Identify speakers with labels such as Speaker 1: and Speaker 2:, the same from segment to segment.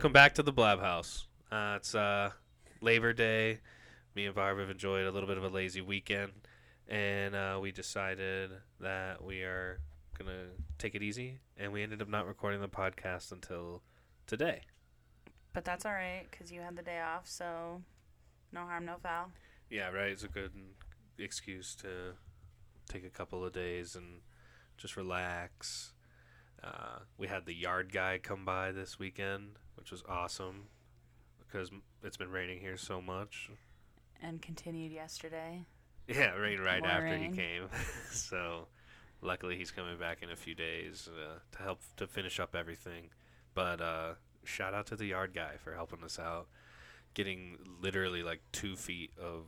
Speaker 1: Welcome back to the Blab House. Uh, it's uh, Labor Day. Me and Barb have enjoyed a little bit of a lazy weekend, and uh, we decided that we are gonna take it easy. And we ended up not recording the podcast until today.
Speaker 2: But that's all right because you had the day off, so no harm, no foul.
Speaker 1: Yeah, right. It's a good excuse to take a couple of days and just relax. Uh, we had the yard guy come by this weekend, which was awesome because it's been raining here so much.
Speaker 2: And continued yesterday.
Speaker 1: Yeah, it rained right
Speaker 2: More
Speaker 1: after
Speaker 2: rain.
Speaker 1: he came. so luckily he's coming back in a few days uh, to help to finish up everything. But uh, shout out to the yard guy for helping us out, getting literally like two feet of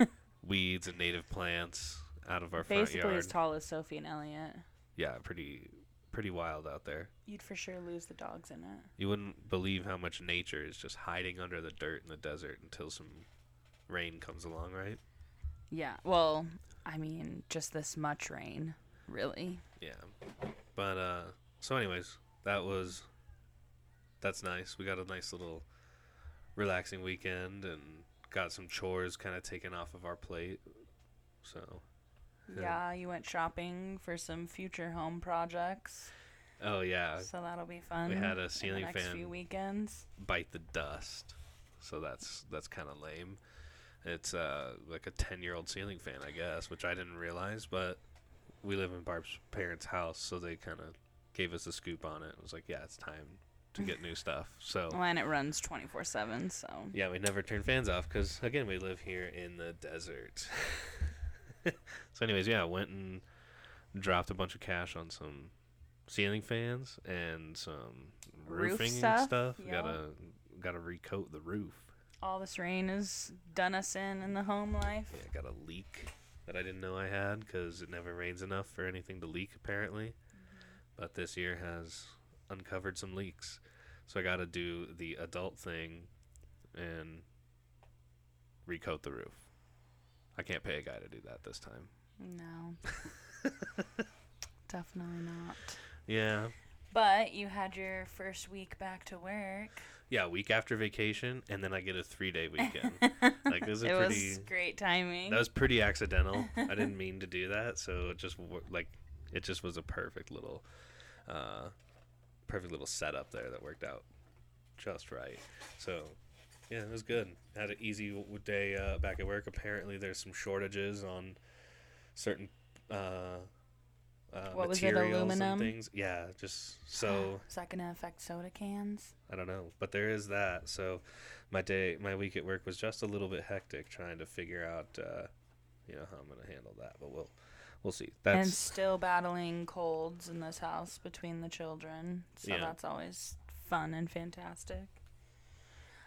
Speaker 1: weeds and native plants out of our front yard.
Speaker 2: Basically as tall as Sophie and Elliot.
Speaker 1: yeah, pretty pretty wild out there.
Speaker 2: You'd for sure lose the dogs in it.
Speaker 1: You wouldn't believe how much nature is just hiding under the dirt in the desert until some rain comes along, right?
Speaker 2: Yeah. Well, I mean, just this much rain, really.
Speaker 1: Yeah. But uh so anyways, that was that's nice. We got a nice little relaxing weekend and got some chores kind of taken off of our plate. So, Yeah.
Speaker 2: You went shopping for some future home projects,
Speaker 1: oh yeah,
Speaker 2: so that'll be fun.
Speaker 1: we had a
Speaker 2: in
Speaker 1: ceiling
Speaker 2: next
Speaker 1: fan
Speaker 2: few weekends.
Speaker 1: bite the dust. So that's that's kind of lame. It's uh like a 10-year-old ceiling fan, I guess, which I didn't realize, but we live in Barb's parents' house, so they kind of gave us a scoop on it. It was like, yeah, it's time to get new stuff. So
Speaker 2: Well, and it runs twenty four seven, so
Speaker 1: Yeah, we never turn fans off because again, we live here in the desert. so, anyways, yeah, I went and dropped a bunch of cash on some ceiling fans and some
Speaker 2: Roof
Speaker 1: roofing
Speaker 2: stuff,
Speaker 1: and stuff.
Speaker 2: yeah.
Speaker 1: Gotta gotta recoat the roof.
Speaker 2: all this rain has done us in in the home life.
Speaker 1: Yeah, got a leak that I didn't know I had because it never rains enough for anything to leak apparently. Mm-hmm. But this year has uncovered some leaks, so I got to do the adult thing and recoat the roof. I can't pay a guy to do that this time.
Speaker 2: No. Definitely not.
Speaker 1: Yeah,
Speaker 2: But you had your first week back to work.
Speaker 1: yeah, week after vacation, and then I get a three day weekend. like this is
Speaker 2: it
Speaker 1: pretty.
Speaker 2: was great timing.
Speaker 1: That was pretty accidental. I didn't mean to do that, so it just like it just was a perfect little, uh, perfect little setup there that worked out just right. So, yeah, it was good. Had an easy day uh, back at work. Apparently, there's some shortages on certain uh, uh,
Speaker 2: What was it,
Speaker 1: materials
Speaker 2: aluminum?
Speaker 1: and things. Yeah, just so
Speaker 2: Is that gonna affect soda cans?
Speaker 1: I don't know, but there is that. So, my day, my week at work was just a little bit hectic trying to figure out, uh, you know, how I'm gonna handle that. But we'll, we'll see.
Speaker 2: and still battling colds in this house between the children. So
Speaker 1: Yeah.
Speaker 2: that's always fun and fantastic.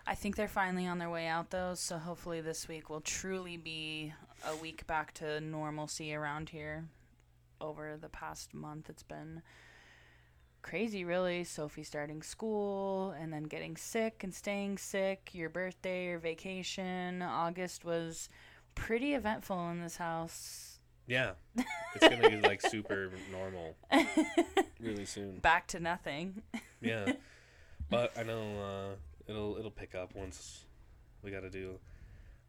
Speaker 2: I think they're finally on their way out though, so hopefully this week will truly be a week back to normalcy around here. Over the past month, it's been crazy, really. Sophie starting school and then getting sick and staying sick, your birthday, your vacation. August was pretty eventful in this house.
Speaker 1: yeah. It's gonna be like super normal really soon.
Speaker 2: Back to nothing.
Speaker 1: Yeah, but I know uh, it'll it'll pick up once we got to do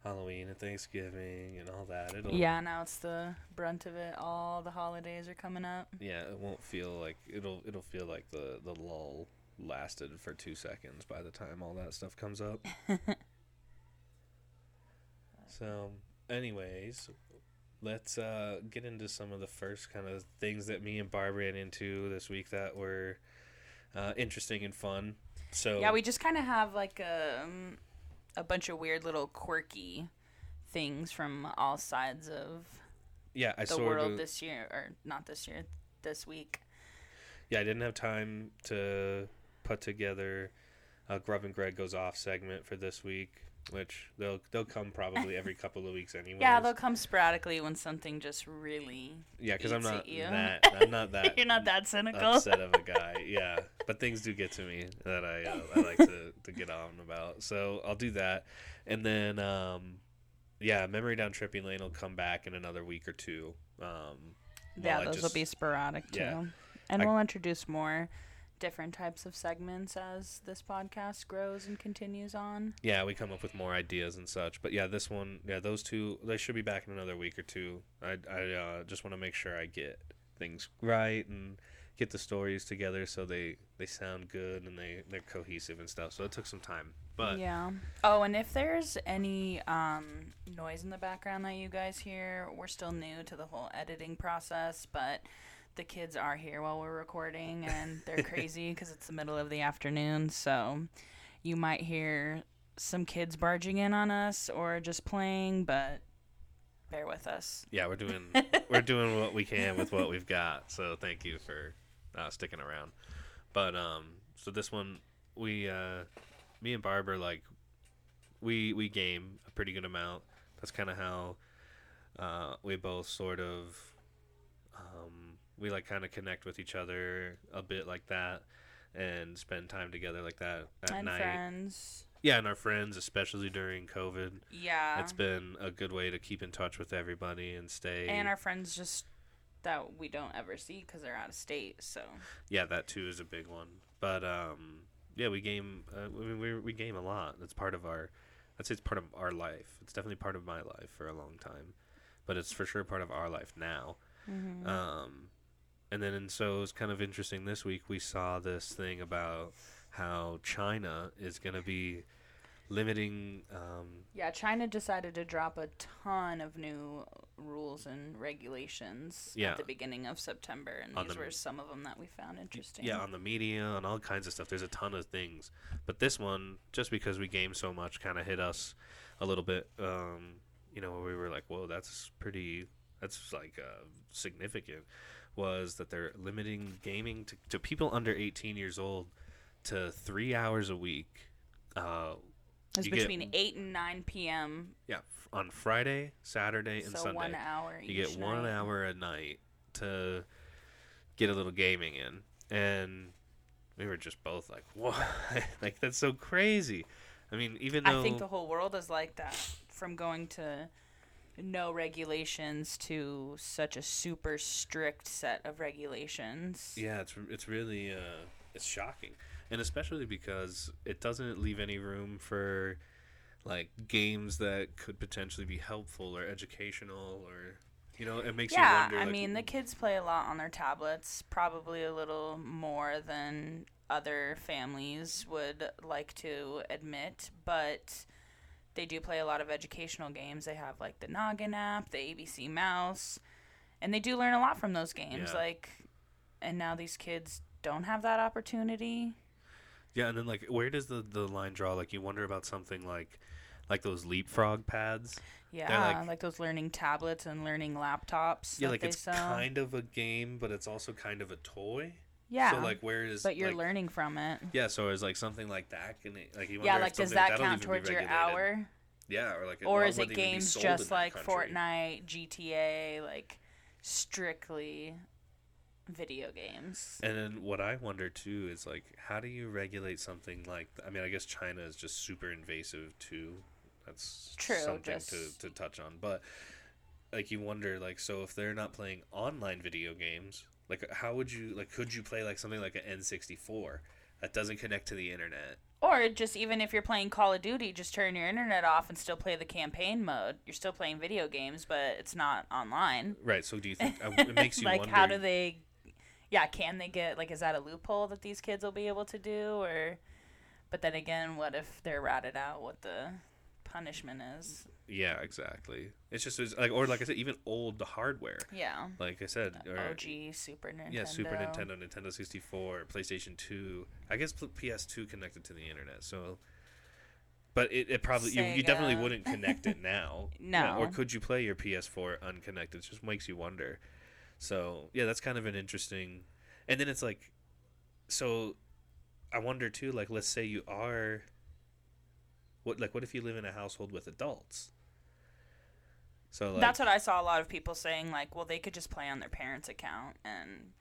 Speaker 1: Halloween and Thanksgiving and all that. It'll
Speaker 2: Yeah, now it's the brunt of it. All the holidays are coming up.
Speaker 1: yeah. It won't feel like it'll it'll feel like the the lull lasted for two seconds by the time all that stuff comes up. So, anyways, let's uh, get into some of the first kind of things that me and Barb ran into this week that were uh, interesting and fun. So,
Speaker 2: Yeah, we just kind of have like a um, a bunch of weird little quirky things from all sides of
Speaker 1: yeah, I
Speaker 2: the world this year, or not this year, this week.
Speaker 1: yeah, I didn't have time to put together a Grub and Greg goes off segment for this week, which they'll they'll come probably every couple of weeks anyway.
Speaker 2: Yeah, they'll come sporadically when something just really.
Speaker 1: yeah, because I'm not that I'm not that
Speaker 2: You're not that cynical.
Speaker 1: upset of a guy. Yeah, but things do get to me that I uh, I like to, to get on about. So I'll do that, and then um, yeah, Memory Down tripping Lane will come back in another week or two. Um,
Speaker 2: yeah, those
Speaker 1: just-
Speaker 2: will be sporadic too,
Speaker 1: yeah.
Speaker 2: and
Speaker 1: I-
Speaker 2: we'll introduce more different types of segments as this podcast grows and continues on.
Speaker 1: Yeah, we come up with more ideas and such. But yeah, this one, yeah, those two, they should be back in another week or two. I, I uh, just want to make sure I get things right and get the stories together so they they sound good and they they're cohesive and stuff. So it took some time, but
Speaker 2: yeah. Oh, and if there's any um, noise in the background that you guys hear, we're still new to the whole editing process, but the kids are here while we're recording and they're crazy because it's the middle of the afternoon. So you might hear some kids barging in on us or just playing, but bear with us.
Speaker 1: yeah, we're doing we're doing what we can with what we've got. So thank you for uh, sticking around. But um, so this one we uh, me and Barb are like we we game a pretty good amount. That's kind of how uh, we both sort of we like kind of connect with each other a bit like that and spend time together like that at
Speaker 2: and
Speaker 1: night.
Speaker 2: friends.
Speaker 1: Yeah, and our friends, especially during COVID,
Speaker 2: Yeah.
Speaker 1: it's been a good way to keep in touch with everybody and stay.
Speaker 2: and our friends just that we don't ever see because they're out of state. So
Speaker 1: yeah, that too is a big one. But um, yeah, we game. Uh, I mean, we we game a lot. That's part of our. I'd say it's part of our life. It's definitely part of my life for a long time, but it's for sure part of our life now.
Speaker 2: Mm-hmm.
Speaker 1: Um, and then and so it was kind of interesting. This week we saw this thing about how China is going to be limiting. Um,
Speaker 2: Yeah, China decided to drop a ton of new rules and regulations
Speaker 1: Yeah.
Speaker 2: at the beginning of September, and
Speaker 1: On
Speaker 2: these
Speaker 1: the-
Speaker 2: were some of them that we found interesting.
Speaker 1: Yeah, on the media, on all kinds of stuff. There's a ton of things, but this one, just because we game so much, kind of hit us a little bit. Um, you know, we were like, "Whoa, that's pretty. That's like uh, significant." Was that they're limiting gaming to, to people under 18 years old to three hours a week. Uh,
Speaker 2: it's
Speaker 1: you get-
Speaker 2: between eight and nine p.m.
Speaker 1: yeah, on Friday, Saturday, and
Speaker 2: so
Speaker 1: Sunday.
Speaker 2: one hour.
Speaker 1: you get one
Speaker 2: night.
Speaker 1: hour a night to get a little gaming in and we were just both like what like that's so crazy i mean even though
Speaker 2: I think the whole world is like that, from going to no regulations to such a super strict set of regulations.
Speaker 1: yeah it's it's really uh it's shocking and especially because it doesn't leave any room for like games that could potentially be helpful or educational or you know it makes you
Speaker 2: yeah,
Speaker 1: wonder
Speaker 2: I
Speaker 1: like,
Speaker 2: mean, the kids play a lot on their tablets, probably a little more than other families would like to admit, but they do play a lot of educational games. They have like the Noggin app, the ABC Mouse, and they do learn a lot from those games.
Speaker 1: Yeah.
Speaker 2: Like, and now these kids don't have that opportunity.
Speaker 1: Yeah, and then like where does the the line draw? Like you wonder about something like like those leapfrog pads.
Speaker 2: Yeah,
Speaker 1: like-
Speaker 2: like, those learning tablets and learning laptops.
Speaker 1: Yeah, like it's
Speaker 2: sell.
Speaker 1: kind of a game, but it's also kind of a toy.
Speaker 2: Yeah,
Speaker 1: So like where is
Speaker 2: but you're
Speaker 1: like,
Speaker 2: learning from it.
Speaker 1: Yeah, so is like something like that can it, like you
Speaker 2: Yeah, like does that
Speaker 1: that'll
Speaker 2: count towards your hour?
Speaker 1: Yeah, or like
Speaker 2: or is it games just like. Fortnite, GTA, like strictly video games?
Speaker 1: And then what I wonder too is like how do you regulate something like I mean I guess China is just super invasive too. That's
Speaker 2: True,
Speaker 1: something
Speaker 2: just-
Speaker 1: to to touch on, but like you wonder like so if they're not playing online video games, like how would you like could you play like something like an N64 that doesn't connect to the internet?
Speaker 2: Or just even if you're playing Call of Duty, just turn your internet off and still play the campaign mode. You're still playing video games, but it's not online.
Speaker 1: Right. So do you think uh, it makes you
Speaker 2: like
Speaker 1: wonder?
Speaker 2: how do they Yeah, can they get like is that a loophole that these kids will be able to do or but then again, what if they're ratted out what the punishment is?
Speaker 1: Yeah, exactly. It's just it's like or like I said, even old hardware.
Speaker 2: Yeah.
Speaker 1: Like I said, or,
Speaker 2: OG Super Nintendo.
Speaker 1: yeah, Super Nintendo, Nintendo sixty four, PlayStation two. I guess PS two connected to the internet. So But it, it probably you, you definitely wouldn't connect it now.
Speaker 2: No.
Speaker 1: Yeah, or could you play your PS4 unconnected? It just makes you wonder. So yeah, that's kind of an interesting. And then it's like, so, I wonder too. Like, let's say you are. What like what if you live in a household with adults? So like
Speaker 2: That's what I saw a lot of people saying. Like, well, they could just play on their parents' account, and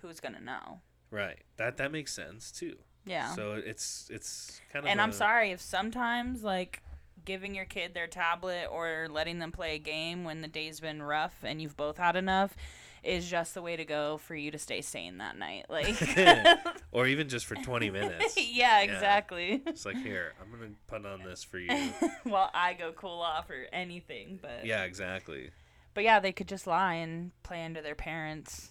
Speaker 2: who's gonna know?
Speaker 1: right that that makes sense too.
Speaker 2: Yeah.
Speaker 1: So it's it's kind of
Speaker 2: and I'm sorry if sometimes like giving your kid their tablet or letting them play a game when the day's been rough and you've both had enough is just the way to go for you to stay sane that night. Like,
Speaker 1: or even just for 20 minutes.
Speaker 2: yeah, exactly.
Speaker 1: It's like here, I'm gonna put on this for you.
Speaker 2: While I go cool off or anything, but
Speaker 1: Yeah, exactly.
Speaker 2: but yeah, they could just lie and play under their parents'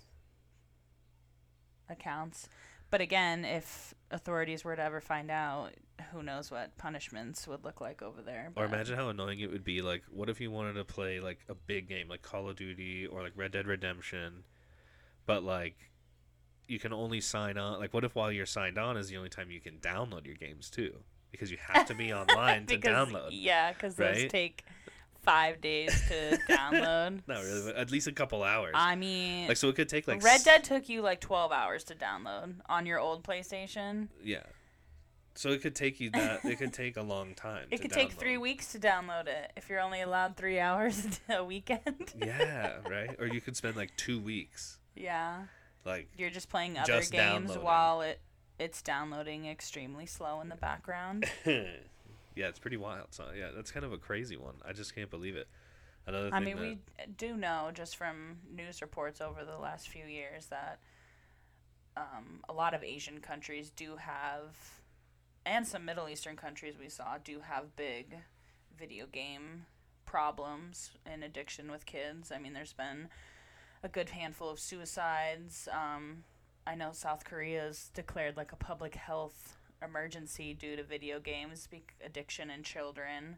Speaker 2: accounts. But again, if authorities were to ever find out, who knows what punishments would look like over there.
Speaker 1: Or imagine how annoying it would be. Like, what if you wanted to play like a big game like Call of Duty or like Red Dead Redemption, but like you can only sign on. Like, what if while you're signed on is the only time you can download your games too? Because you have to be online to
Speaker 2: Because-
Speaker 1: download.
Speaker 2: Yeah, because those
Speaker 1: right?
Speaker 2: take five days to download.
Speaker 1: Not really, but at least a couple hours.
Speaker 2: I mean,
Speaker 1: like, so it could take like
Speaker 2: Red Dead took you like 12 hours to download on your old PlayStation.
Speaker 1: Yeah. So it could take you that. It could take a long time.
Speaker 2: It could take three weeks to download it if you're only allowed three hours a weekend.
Speaker 1: Yeah, right. Or you could spend like two weeks,
Speaker 2: yeah,
Speaker 1: like
Speaker 2: you're just playing other
Speaker 1: Just
Speaker 2: games
Speaker 1: downloading.
Speaker 2: while it it's downloading extremely slow in the background.
Speaker 1: Yeah, it's pretty wild. So yeah, that's kind of a crazy one. I just can't believe it. Another thing
Speaker 2: I mean,
Speaker 1: that,
Speaker 2: we do know just from news reports over the last few years that um, a lot of Asian countries do have, and some Middle Eastern countries we saw do have big video game problems and addiction with kids. I mean, there's been a good handful of suicides. Um, I know South Korea's declared like a public health emergency due to video games addiction in children.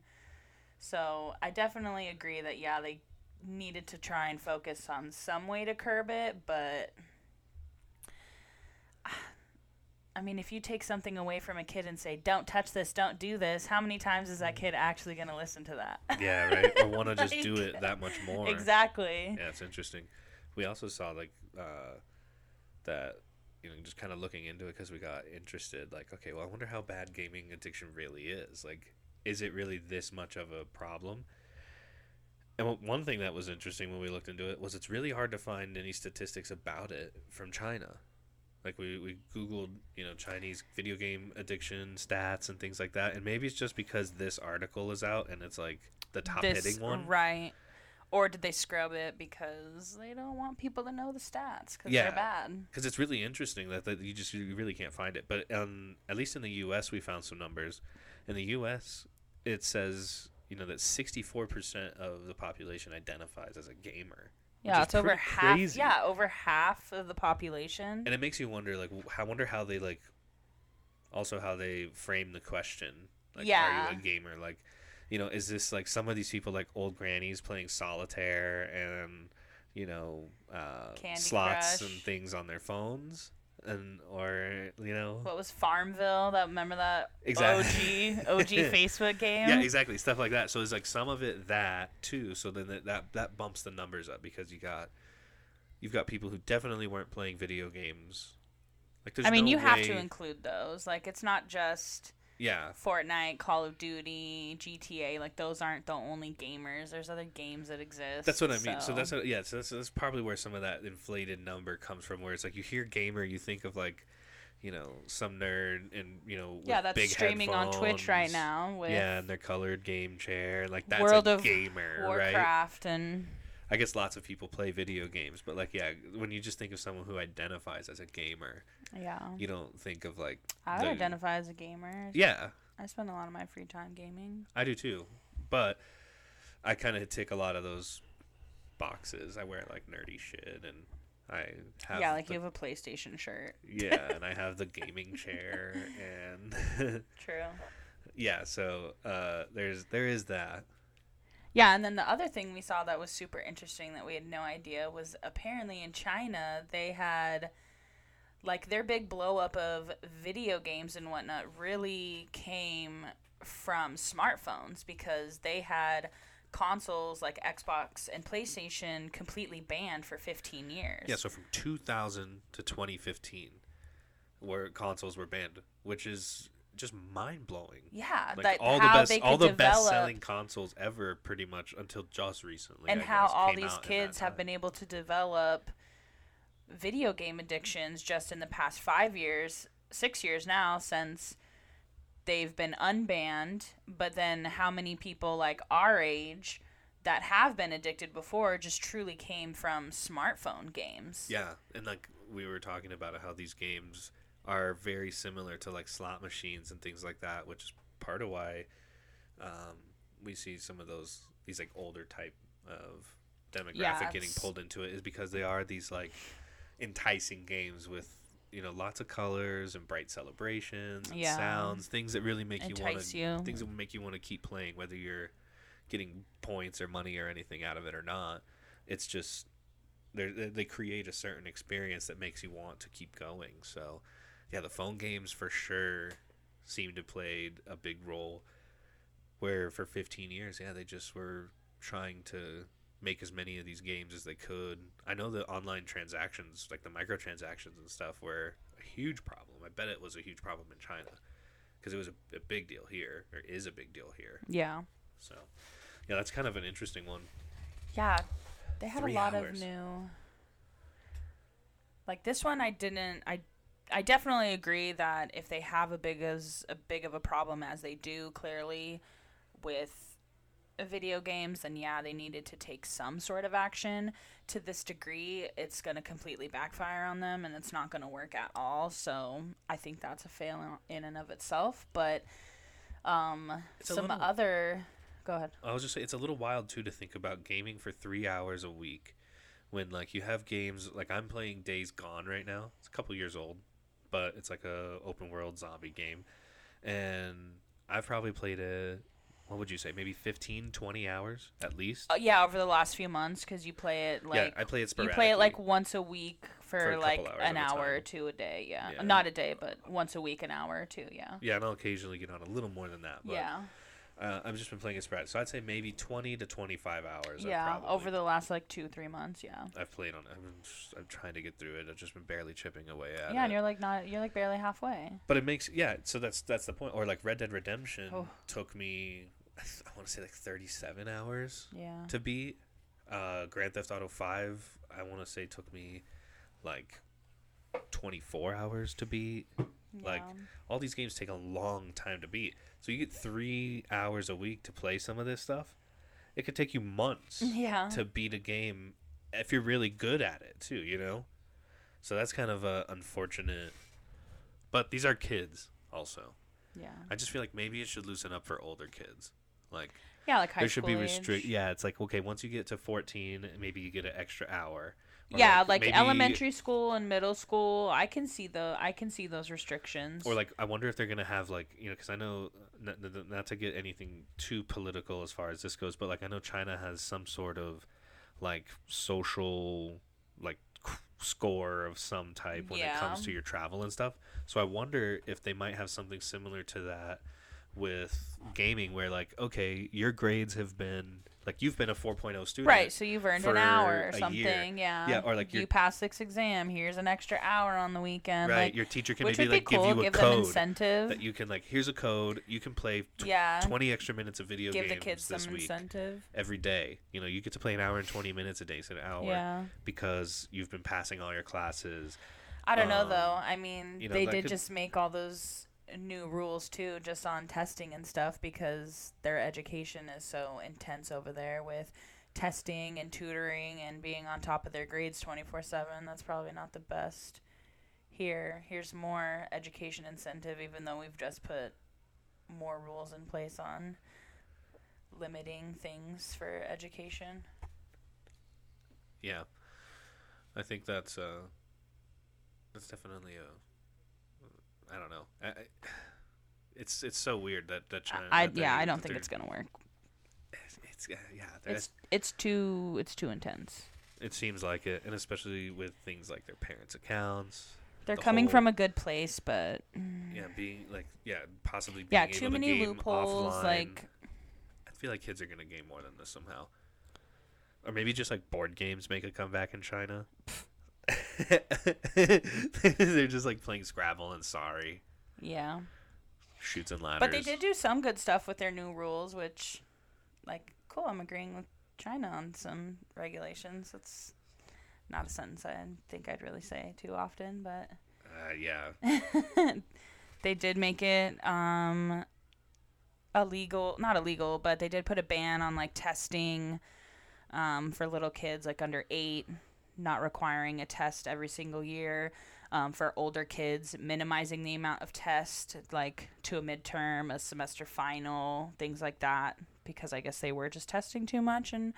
Speaker 2: So I definitely agree that yeah, they needed to try and focus on some way to curb it, but I mean, if you take something away from a kid and say, "Don't touch this, don't do this," how many times is that kid actually going to listen to that?
Speaker 1: yeah, right. Or want to just do it that much more.
Speaker 2: exactly.
Speaker 1: Yeah, it's interesting. We also saw like uh, that. You know, just kind of looking into it because we got interested. Like, okay, well, I wonder how bad gaming addiction really is. Like, is it really this much of a problem? And one- thing that was interesting when we looked into it was it's really hard to find any statistics about it from China. Like we, we googled, you know, Chinese video game addiction stats and things like that, and maybe it's just because this article is out and it's like the top
Speaker 2: This-
Speaker 1: hitting one.
Speaker 2: right? Or did they scrub it because they don't want people to know the stats because
Speaker 1: Yeah.
Speaker 2: they're bad?
Speaker 1: because it's really interesting that, that you just you really can't find it. But um, at least in the U.S., we found some numbers. In the U.S., it says you know that 64 percent of the population identifies as a gamer.
Speaker 2: Yeah, it's over half.
Speaker 1: crazy.
Speaker 2: Yeah, over half of the population.
Speaker 1: and it makes you wonder, like, I wonder how they like, also how they frame the question. Like, are you a gamer? Like, you know, is this like some of these people like old grannies playing solitaire and you know uh, slots
Speaker 2: Crush.
Speaker 1: and things on their phones? And or you know
Speaker 2: what was Farmville? That remember that
Speaker 1: Exactly.
Speaker 2: OG OG Facebook game?
Speaker 1: Yeah, exactly. Stuff like that. So it's like some of it that too. So then that, that that bumps the numbers up because you got you've got people who definitely weren't playing video games. Like there's
Speaker 2: I mean,
Speaker 1: no
Speaker 2: you have to include those. Like, it's not just
Speaker 1: yeah.
Speaker 2: Fortnite, Call of Duty, GTA. Like, those aren't the only gamers. There's other games that exist.
Speaker 1: That's what I mean. So, that's what, yeah. So that's, that's probably where some of that inflated number comes from. Where it's like you hear gamer, you think of like, you know, some nerd and you know,
Speaker 2: yeah, that's
Speaker 1: big
Speaker 2: streaming on Twitch right now with
Speaker 1: Yeah, and their colored game chair, like that's
Speaker 2: World
Speaker 1: a
Speaker 2: of
Speaker 1: gamer, right?
Speaker 2: Warcraft and
Speaker 1: I guess lots of people play video games, but like, yeah, when you just think of someone who identifies as a gamer,
Speaker 2: yeah.
Speaker 1: you don't think of like,
Speaker 2: I would
Speaker 1: the-
Speaker 2: identify as a gamer.
Speaker 1: yeah,
Speaker 2: I spend a lot of my free time gaming.
Speaker 1: I do too, but I kind of tick a lot of those boxes. I wear like nerdy shit, and I have
Speaker 2: yeah, like
Speaker 1: the-
Speaker 2: you have a PlayStation shirt.
Speaker 1: yeah, and I have the gaming chair, and
Speaker 2: True.
Speaker 1: yeah, so uh, there's there is that.
Speaker 2: Yeah, and then the other thing we saw that was super interesting that we had no idea was apparently in China they had like their big blow up of video games and whatnot really came from smartphones because they had consoles like Xbox and PlayStation completely banned for 15 years.
Speaker 1: Yeah, so from 2000 to 2015, where consoles were banned, which is just mind blowing.
Speaker 2: yeah,
Speaker 1: Like all the best, all the best selling consoles ever, pretty much until just recently.
Speaker 2: and
Speaker 1: I
Speaker 2: how
Speaker 1: guess,
Speaker 2: all these
Speaker 1: out in that
Speaker 2: kids have been able to develop video game addictions just in the past five years, six years now since they've been unbanned. But then how many people like our age that have been addicted before just truly came from smartphone games?
Speaker 1: Yeah, and like we were talking about how these games are very similar to like slot machines and things like that, which is part of why um, we see some of those these like older type of demographic
Speaker 2: Yeah,
Speaker 1: getting pulled into it is because they are these like enticing games with you know lots of colors and bright celebrations and
Speaker 2: Yeah.
Speaker 1: sounds things that really make you want to things that make you want to keep playing whether you're getting points or money or anything out of it or not. It's just they they create a certain experience that makes you want to keep going so yeah the phone games for sure seem to play a big role where for 15 years yeah they just were trying to make as many of these games as they could i know the online transactions like the microtransactions and stuff were a huge problem i bet it was a huge problem in china because it was a, a big deal here or is a big deal here
Speaker 2: Yeah.
Speaker 1: so yeah that's kind of an interesting one
Speaker 2: Yeah, they had
Speaker 1: Three
Speaker 2: a lot
Speaker 1: hours.
Speaker 2: of new. Like this one, I didn't. I, I definitely agree that if they have a big as a big of a problem as they do, clearly, with video games, then yeah, they needed to take some sort of action. To this degree, it's going to completely backfire on them, and it's not going to work at all. So I think that's a fail in and of itself. But um, some
Speaker 1: little-
Speaker 2: other. Go ahead.
Speaker 1: I was just saying it's a little wild too to think about gaming for three hours a week, when like you have games like I'm playing Days Gone right now. It's a couple years old, but it's like a open world zombie game, and I've probably played it. What would you say? Maybe 15, 20 hours at least.
Speaker 2: Uh, yeah, over the last few months, because you play it like
Speaker 1: yeah, I play it
Speaker 2: you play it like once a week
Speaker 1: For
Speaker 2: for,
Speaker 1: a
Speaker 2: like an hour or two a day. Yeah.
Speaker 1: Yeah.
Speaker 2: not a day, but once a week, an hour or two. Yeah,
Speaker 1: Yeah, and I'll occasionally get on a little more than that. But,
Speaker 2: yeah,
Speaker 1: Uh, I've just been playing it sporadic, so I'd say maybe twenty to twenty-five hours.
Speaker 2: Yeah. Over the last like two, three months. Yeah,
Speaker 1: I've played on. it. I'm, just, I'm trying to get through it. I've just been barely chipping away at it.
Speaker 2: yeah, and you're like not, you're like barely halfway.
Speaker 1: But it makes yeah. So that's that's the point. Or like Red Dead Redemption
Speaker 2: Oh.
Speaker 1: took me, I, I want to say like thirty-seven hours
Speaker 2: Yeah,
Speaker 1: to beat. Uh, Grand Theft Auto Five, I want to say took me like twenty-four hours to beat. Like. All these games take a long time to beat. So you get three hours a week to play some of this stuff. It could take you months
Speaker 2: yeah,
Speaker 1: to beat a game if you're really good at it too. You know. So that's kind of uh, unfortunate. But these are kids also.
Speaker 2: yeah,
Speaker 1: I just feel like maybe it should loosen up for older kids. Like
Speaker 2: yeah. Like high
Speaker 1: there should be
Speaker 2: school
Speaker 1: restrict. Yeah, it's like okay, once you get to fourteen, maybe you get an extra hour. Or
Speaker 2: Yeah, like,
Speaker 1: maybe-
Speaker 2: elementary school and middle school, I can see the I can see those restrictions.
Speaker 1: Or like, I wonder if they're gonna have like you know, because I know not, not- not to get anything too political as far as this goes, but like I know China has some sort of like social like score of some type when it comes to your travel and stuff. So I wonder if they might have something similar to that with gaming, where like okay, your grades have been like you've been a 4.0 student,
Speaker 2: Right, so you've earned an hour or
Speaker 1: year.
Speaker 2: something, yeah.
Speaker 1: Yeah, or, like,
Speaker 2: you passed this exam. Here's an extra hour on the weekend.
Speaker 1: right?
Speaker 2: Like,
Speaker 1: your teacher can maybe like
Speaker 2: cool.
Speaker 1: give you a
Speaker 2: give them
Speaker 1: code
Speaker 2: incentive.
Speaker 1: that you can like here's a code you can play tw-
Speaker 2: yeah,
Speaker 1: 20 extra minutes of video
Speaker 2: give
Speaker 1: games
Speaker 2: the kids
Speaker 1: this
Speaker 2: some
Speaker 1: week
Speaker 2: incentive.
Speaker 1: every day you know you get to play an hour and 20 minutes a day so an hour
Speaker 2: Yeah,
Speaker 1: because you've been passing all your classes
Speaker 2: I don't know
Speaker 1: Um,
Speaker 2: though. I mean,
Speaker 1: you know,
Speaker 2: they did
Speaker 1: could-
Speaker 2: just make all those new rules too, just on testing and stuff, because their education is so intense over there with testing and tutoring and being on top of their grades 24/7. That's probably not the best. Here, here's more education incentive, even though we've just put more rules in place on limiting things for education.
Speaker 1: yeah i think that's uh that's definitely a i don't know I, I, it's it's so weird that that China,
Speaker 2: I
Speaker 1: that
Speaker 2: yeah, I don't think it's gonna work.
Speaker 1: it's yeah yeah
Speaker 2: It's it's too it's too intense.
Speaker 1: it seems like it and especially with things like their parents accounts
Speaker 2: They're
Speaker 1: the
Speaker 2: coming
Speaker 1: whole-
Speaker 2: from a good place, but
Speaker 1: yeah, being like yeah, possibly being
Speaker 2: yeah,
Speaker 1: able
Speaker 2: too
Speaker 1: to
Speaker 2: many
Speaker 1: game
Speaker 2: loopholes.
Speaker 1: offline.
Speaker 2: Like,
Speaker 1: I feel like kids are gonna game more than this somehow, or maybe just like board games make a comeback in China. They're just like playing Scrabble and Sorry,
Speaker 2: yeah.
Speaker 1: shoots and ladders.
Speaker 2: But they did do some good stuff with their new rules, which, like, cool. I'm agreeing with China on some regulations. That's not a sentence I think I'd really say too often, but
Speaker 1: Uh, yeah,
Speaker 2: they did make it um illegal not illegal but they did put a ban on like testing um, for little kids like under eight not requiring a test every single year um, for older kids minimizing the amount of test like to a midterm a semester final things like that because i guess they were just testing too much and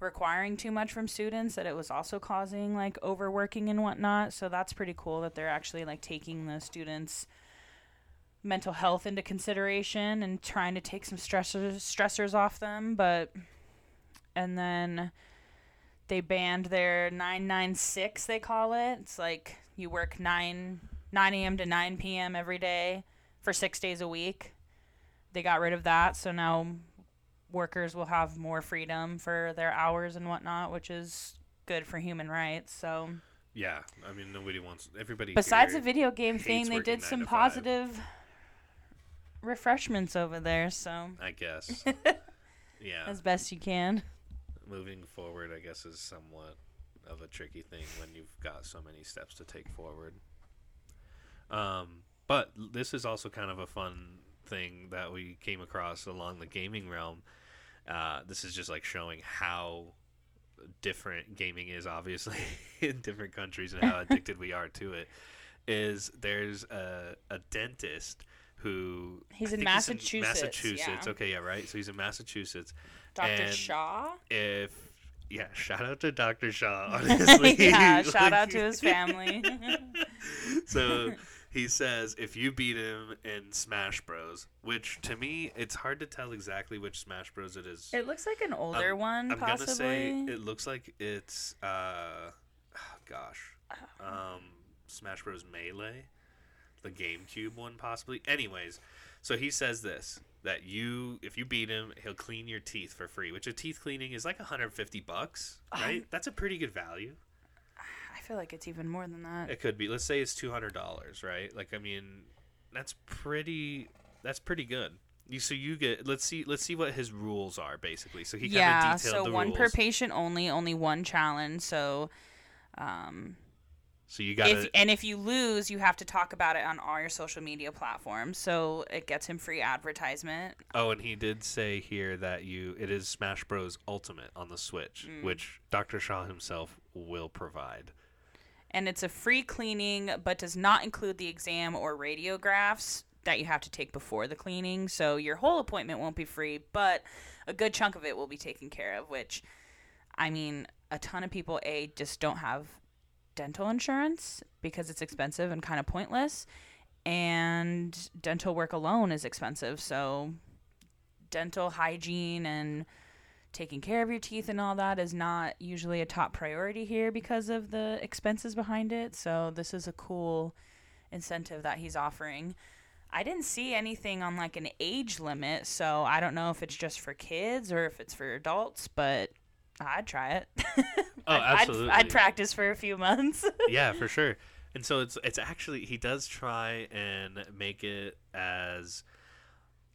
Speaker 2: requiring too much from students that it was also causing like overworking and whatnot. So that's pretty cool that they're actually like taking the students mental health into consideration and trying to take some stressors stressors off them but and then they banned their 996 they call it it's like you work 9 9 a.m to 9 p.m every day for six days a week they got rid of that so now workers will have more freedom for their hours and whatnot which is good for human rights so
Speaker 1: yeah. I mean, nobody wants everybody.
Speaker 2: besides the video game thing they did some positive refreshments over there so
Speaker 1: I guess. yeah.
Speaker 2: as best you can
Speaker 1: moving forward, I guess, is somewhat of a tricky thing when you've got so many steps to take forward. Um, but this is also kind of a fun thing that we came across along the gaming realm. Uh, this is just like showing how different gaming is, obviously, in different countries and how addicted we are to it. Is there's a, a dentist who
Speaker 2: He's in Massachusetts,
Speaker 1: Massachusetts.
Speaker 2: yeah.
Speaker 1: Okay, yeah, right. So he's in Massachusetts
Speaker 2: dr
Speaker 1: And-
Speaker 2: shaw
Speaker 1: if yeah, shout out to Dr. Shaw, honestly.
Speaker 2: yeah shout out to his family
Speaker 1: so he says if you beat him in Smash Bros, which to me it's hard to tell exactly which Smash Bros it is.
Speaker 2: it looks like an older
Speaker 1: I'm-
Speaker 2: one
Speaker 1: I'm
Speaker 2: possibly
Speaker 1: gonna say it looks like it's uh oh, gosh. Um Smash Bros Melee. The GameCube one possibly. Anyways, so he says this that you if you beat him, he'll clean your teeth for free, which a teeth cleaning is like 150 bucks, right? That's a pretty good value.
Speaker 2: i feel like it's even more than that
Speaker 1: It could be. Let's say it's two hundred dollars, right? Like, I mean, that's pretty. That's pretty good. You so you get. Let's see. Let's see what his rules are basically. So he kind
Speaker 2: yeah
Speaker 1: of detailed
Speaker 2: so
Speaker 1: the
Speaker 2: one
Speaker 1: rules.
Speaker 2: per patient only only one challenge so um
Speaker 1: so you got to.
Speaker 2: and if you lose, you have to talk about it on all your social media platforms. So it gets him free advertisement.
Speaker 1: Oh, and he did say here that you. It is Smash Bros. Ultimate on the Switch,
Speaker 2: Mm.
Speaker 1: which Dr. Shaw himself will provide.
Speaker 2: And it's a free cleaning, but does not include the exam or radiographs that you have to take before the cleaning. So your whole appointment won't be free, but a good chunk of it will be taken care of, which I mean, a ton of people a just don't have dental insurance because it's expensive and kind of pointless. And dental work alone is expensive. So dental hygiene and taking care of your teeth and all that is not usually a top priority here because of the expenses behind it. So this is a cool incentive that he's offering. I didn't see anything on like an age limit, so I don't know if it's just for kids or if it's for adults, but I'd try it.
Speaker 1: Oh,
Speaker 2: I'd- I'd-
Speaker 1: absolutely.
Speaker 2: I'd, practice for a few months.
Speaker 1: yeah, for sure. And so it's it's actually he does try and make it as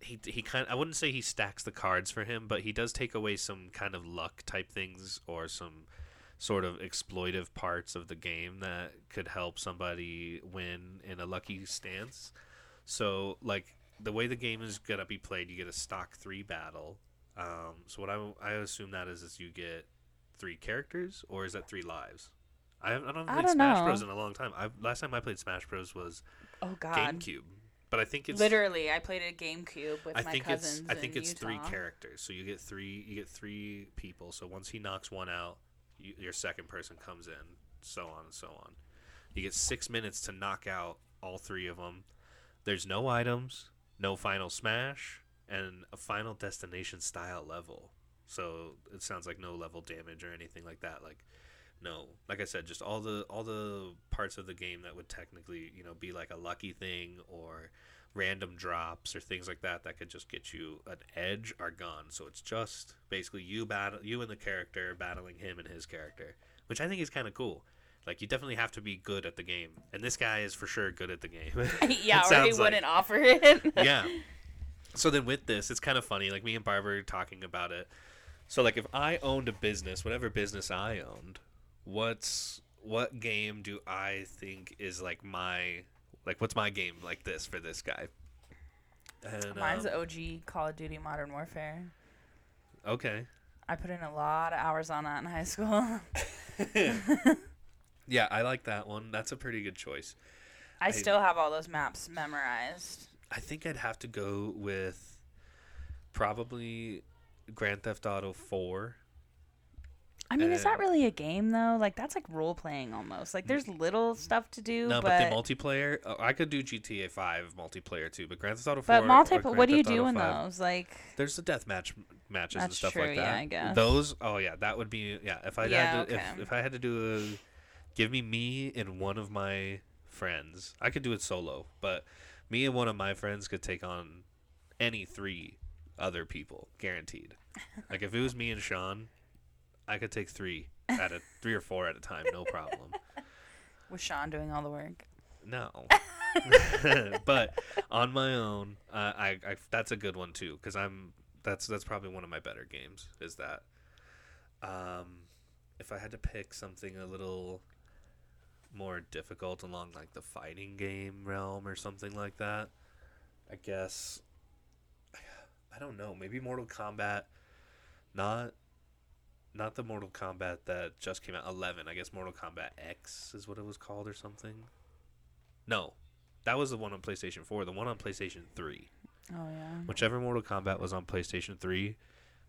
Speaker 1: he he kind I wouldn't say he stacks the cards for him, but he does take away some kind of luck type things or some sort of exploitive parts of the game that could help somebody win in a lucky stance. So like the way the game is gonna be played, you get a stock three battle. Um, so what I I assume that is is you get three characters or is that three lives? I, haven't- I don't
Speaker 2: I
Speaker 1: played
Speaker 2: don't
Speaker 1: Smash
Speaker 2: know.
Speaker 1: Bros in a long time. I last time I played Smash Bros was
Speaker 2: oh God!
Speaker 1: GameCube, but I think it's
Speaker 2: Literally, I played a GameCube with
Speaker 1: I
Speaker 2: my
Speaker 1: think
Speaker 2: cousins.
Speaker 1: it's I think
Speaker 2: in
Speaker 1: it's three characters. So you get three you get three people. So once he knocks one out, you, your second person comes in, so on and so on. You get six minutes to knock out all three of them. There's no items, no final smash, and a final destination style level. So it sounds like no level damage or anything like that. Like No, like I said, just all the all the parts of the game that would technically, you know, be like a lucky thing or random drops or things like that that could just get you an edge are gone. So it's just basically you battle you and the character battling him and his character, which I think is kind of cool. Like you definitely have to be good at the game, and this guy is for sure good at the game.
Speaker 2: yeah, or he
Speaker 1: like.
Speaker 2: wouldn't offer it.
Speaker 1: yeah. So then with this, it's kind of funny. Like me and Barbara were talking about it. So like if I owned a business, whatever business I owned, what's what game do I think is like my like what's my game like this for this guy? And,
Speaker 2: Mine's
Speaker 1: um,
Speaker 2: OG Call of Duty Modern Warfare.
Speaker 1: okay.
Speaker 2: I put in a lot of hours on that in high school.
Speaker 1: Yeah, I like that one. That's a pretty good choice.
Speaker 2: I
Speaker 1: I-
Speaker 2: still have all those maps memorized.
Speaker 1: I think I'd have to go with probably Grand Theft Auto 4.
Speaker 2: I mean, is that really a game though? Like that's like role playing almost. Like there's mm. little stuff to do,
Speaker 1: No,
Speaker 2: but
Speaker 1: but, the multiplayer, oh, I could do GTA 5 multiplayer too, but Grand Theft Auto 4.
Speaker 2: but multiplayer. What do you
Speaker 1: Theft Auto
Speaker 2: do in
Speaker 1: 5,
Speaker 2: those? Like
Speaker 1: There's the death match matches and stuff
Speaker 2: true,
Speaker 1: like that.
Speaker 2: yeah, I guess.
Speaker 1: Those, oh yeah, that would be yeah. If I
Speaker 2: Yeah,
Speaker 1: had to,
Speaker 2: okay.
Speaker 1: if, if I had to do a, give me me and one of my friends. I could do it solo, but me and one of my friends could take on any three other people, guaranteed. Like if it was me and Sean, I could take three at a three or four at a time, no problem.
Speaker 2: with Sean doing all the work.
Speaker 1: No. but on my own, uh, I, I that's a good one too because I'm that's that's probably one of my better games. Is that um, if I had to pick something a little more difficult along like the fighting game realm or something like that, I guess I don't know. Maybe Mortal Kombat, not not the Mortal Kombat that just came out. Eleven, I guess. Mortal Kombat X is what it was called or something. No, that was the one on PlayStation 4. The one on PlayStation 3.
Speaker 2: Oh yeah.
Speaker 1: Whichever Mortal Kombat was on PlayStation 3,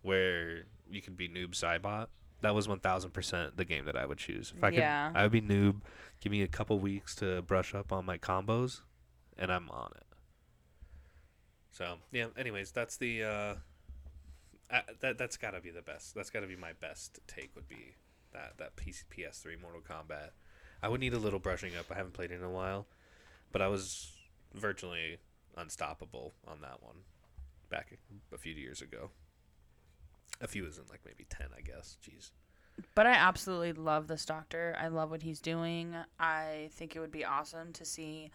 Speaker 1: where you could be Noob Saibot, that was 1000% the game that I would choose. If I
Speaker 2: Yeah.
Speaker 1: could, I would be Noob. Give me a couple weeks to brush up on my combos, and I'm on it. So, yeah, anyways, that's the. Uh, uh, that, that's got to be the best. That's got to be my best take, would be that, that PC, PS3 Mortal Kombat. I would need a little brushing up. I haven't played it in a while, but I was virtually unstoppable on that one back a few years ago. A few isn't like maybe 10, I guess. Jeez.
Speaker 2: But I absolutely love this doctor. I love what he's doing. I think it would be awesome to see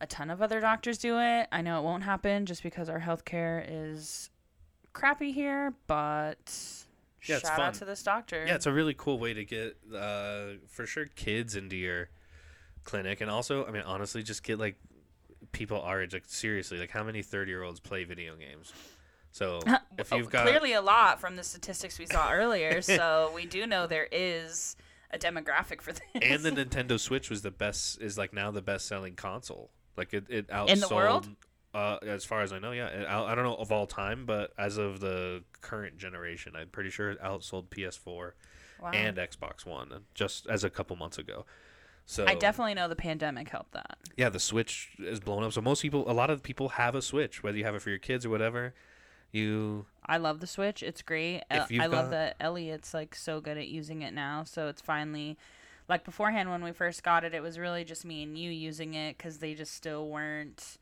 Speaker 2: a ton of other doctors do it. I know it won't happen just because our healthcare is crappy here, but
Speaker 1: Yeah, it's
Speaker 2: shout
Speaker 1: fun.
Speaker 2: out to this doctor.
Speaker 1: Yeah, it's a really cool way to get, uh, for sure, kids into your clinic. And also, I mean, honestly, just get like people our age. Like, seriously, like how many 30 year olds play video games? So if
Speaker 2: Oh,
Speaker 1: you've got.
Speaker 2: clearly a lot from the statistics we saw earlier, so we do know there is a demographic for this.
Speaker 1: and the Nintendo Switch was the best, is like now the best selling console. Like it, it outsold.
Speaker 2: In the world?
Speaker 1: Uh, as far as I know, yeah. It, out- I don't know of all time, but as of the current generation, I'm pretty sure it outsold PS4
Speaker 2: wow.
Speaker 1: and Xbox One just as a couple months ago. So
Speaker 2: I definitely know the pandemic helped that.
Speaker 1: yeah, the Switch is blown up. So most people, a lot of people have a Switch, whether you have it for your kids or whatever. You
Speaker 2: I love the Switch. It's great.
Speaker 1: Uh,
Speaker 2: El- I love
Speaker 1: got-
Speaker 2: that Elliot's like so good at using it now. So it's finally like beforehand when we first got it, it was really just me and you using it because they just still weren't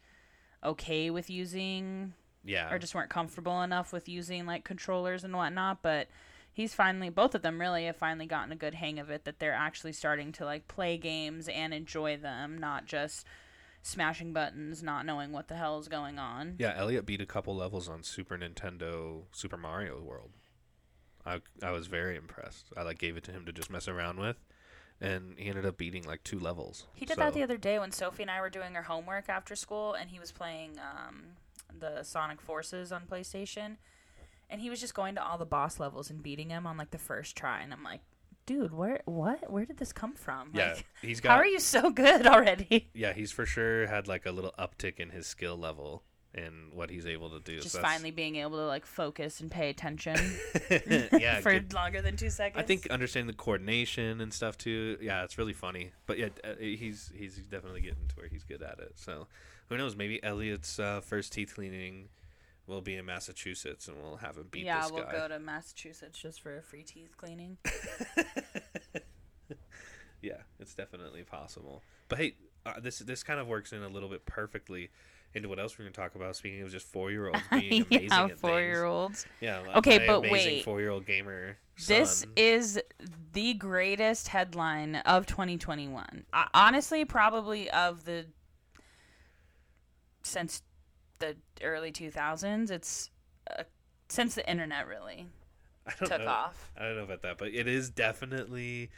Speaker 2: okay with using
Speaker 1: yeah,
Speaker 2: or just weren't comfortable enough with using like controllers and whatnot. But he's finally both of them really have finally gotten a good hang of it that they're actually starting to like play games and enjoy them, not just smashing buttons, not knowing what the hell is going on.
Speaker 1: yeah. Elliot beat a couple levels on Super Nintendo Super Mario World. I I was very impressed. I like gave it to him to just mess around with, and he ended up beating like two levels.
Speaker 2: He did that the other day when Sophie and I were doing our homework after school, and he was playing um, the Sonic Forces on PlayStation, and he was just going to all the boss levels and beating them on like the first try, and I'm like, dude, where, what, where did this come from?
Speaker 1: Yeah,
Speaker 2: Like,
Speaker 1: he's
Speaker 2: how
Speaker 1: got.
Speaker 2: are you so good already?
Speaker 1: Yeah, he's for sure had like a little uptick in his skill level and what he's able to do.
Speaker 2: Just
Speaker 1: So
Speaker 2: finally being able to like focus and pay attention
Speaker 1: yeah,
Speaker 2: for
Speaker 1: good-
Speaker 2: longer than two seconds.
Speaker 1: I think understanding the coordination and stuff too. Yeah, it's really funny. But yeah, uh, he's he's definitely getting to where he's good at it. So who knows? Maybe Elliot's uh, first teeth cleaning will be in Massachusetts, and we'll have him beat
Speaker 2: yeah,
Speaker 1: this
Speaker 2: we'll go to Massachusetts just for a free teeth cleaning.
Speaker 1: Yeah, it's definitely possible. But hey, uh, this this kind of works in a little bit perfectly into what else we're going to talk about. Speaking of just four year olds being amazing
Speaker 2: yeah, four year olds.
Speaker 1: Yeah.
Speaker 2: Okay, but
Speaker 1: amazing
Speaker 2: wait.
Speaker 1: Four year old gamer.
Speaker 2: This is the greatest headline of 2021. Uh, honestly, probably of the since the early 2000s. It's uh, since the internet really took
Speaker 1: know.
Speaker 2: off.
Speaker 1: I don't know about that, but it is definitely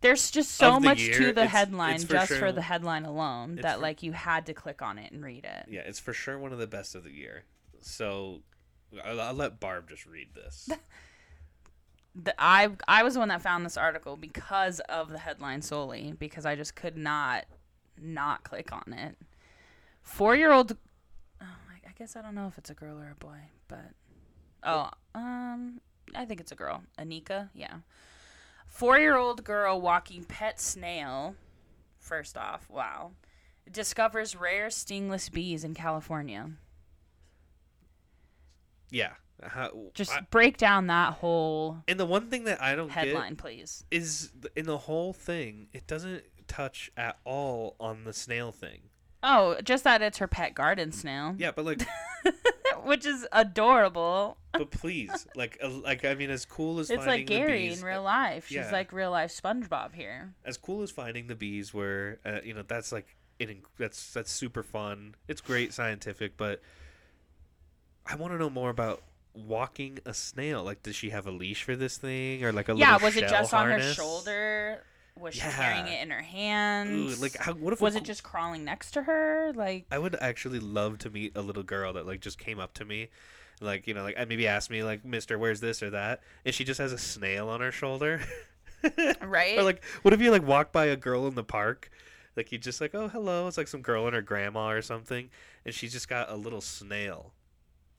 Speaker 2: There's just so much
Speaker 1: year,
Speaker 2: to the
Speaker 1: it's-
Speaker 2: headline
Speaker 1: it's for
Speaker 2: just
Speaker 1: sure-
Speaker 2: for the headline alone that
Speaker 1: for-
Speaker 2: like you had to click on it and read it.
Speaker 1: yeah, it's for sure one of the best of the year. So I'll, I'll let Barb just read this.
Speaker 2: the, I I was the one that found this article because of the headline solely because I just could not not click on it. Four year old. I, I guess I don't know if it's a girl or a boy, but oh, um, I think it's a girl. Anika, yeah. Four year old girl walking pet snail. First off, wow. Discovers rare stingless bees in California.
Speaker 1: yeah. How,
Speaker 2: Just
Speaker 1: I-
Speaker 2: break down that whole
Speaker 1: and the one thing that I don't
Speaker 2: headline, please.
Speaker 1: is in the whole thing, it doesn't touch at all on the snail thing.
Speaker 2: Oh, just that it's her pet garden snail.
Speaker 1: Yeah, but like,
Speaker 2: which is adorable.
Speaker 1: but please, like, uh, like I mean, as cool as finding the bees.
Speaker 2: It's like Gary
Speaker 1: bees,
Speaker 2: in real life. She's
Speaker 1: yeah.
Speaker 2: like real life SpongeBob here.
Speaker 1: as cool as finding the bees were, uh, you know, that's like it. That's that's super fun. It's great scientific, but I want to know more about walking a snail. Like, does she have a leash for this thing, or like a
Speaker 2: Yeah, was it just on her shoulder? Was she carrying it in her
Speaker 1: Ooh,
Speaker 2: hands?
Speaker 1: like, how, what if
Speaker 2: was it just crawling next to her? Like,
Speaker 1: I would actually love to meet a little girl that like just came up to me, like you know, like maybe asked me like, "Mister, where's this or that?" And she just has a snail on her shoulder.
Speaker 2: right?
Speaker 1: or like, what if you like walk by a girl in the park, like you just like, "Oh, hello," it's like some girl and her grandma or something, and she's just got a little snail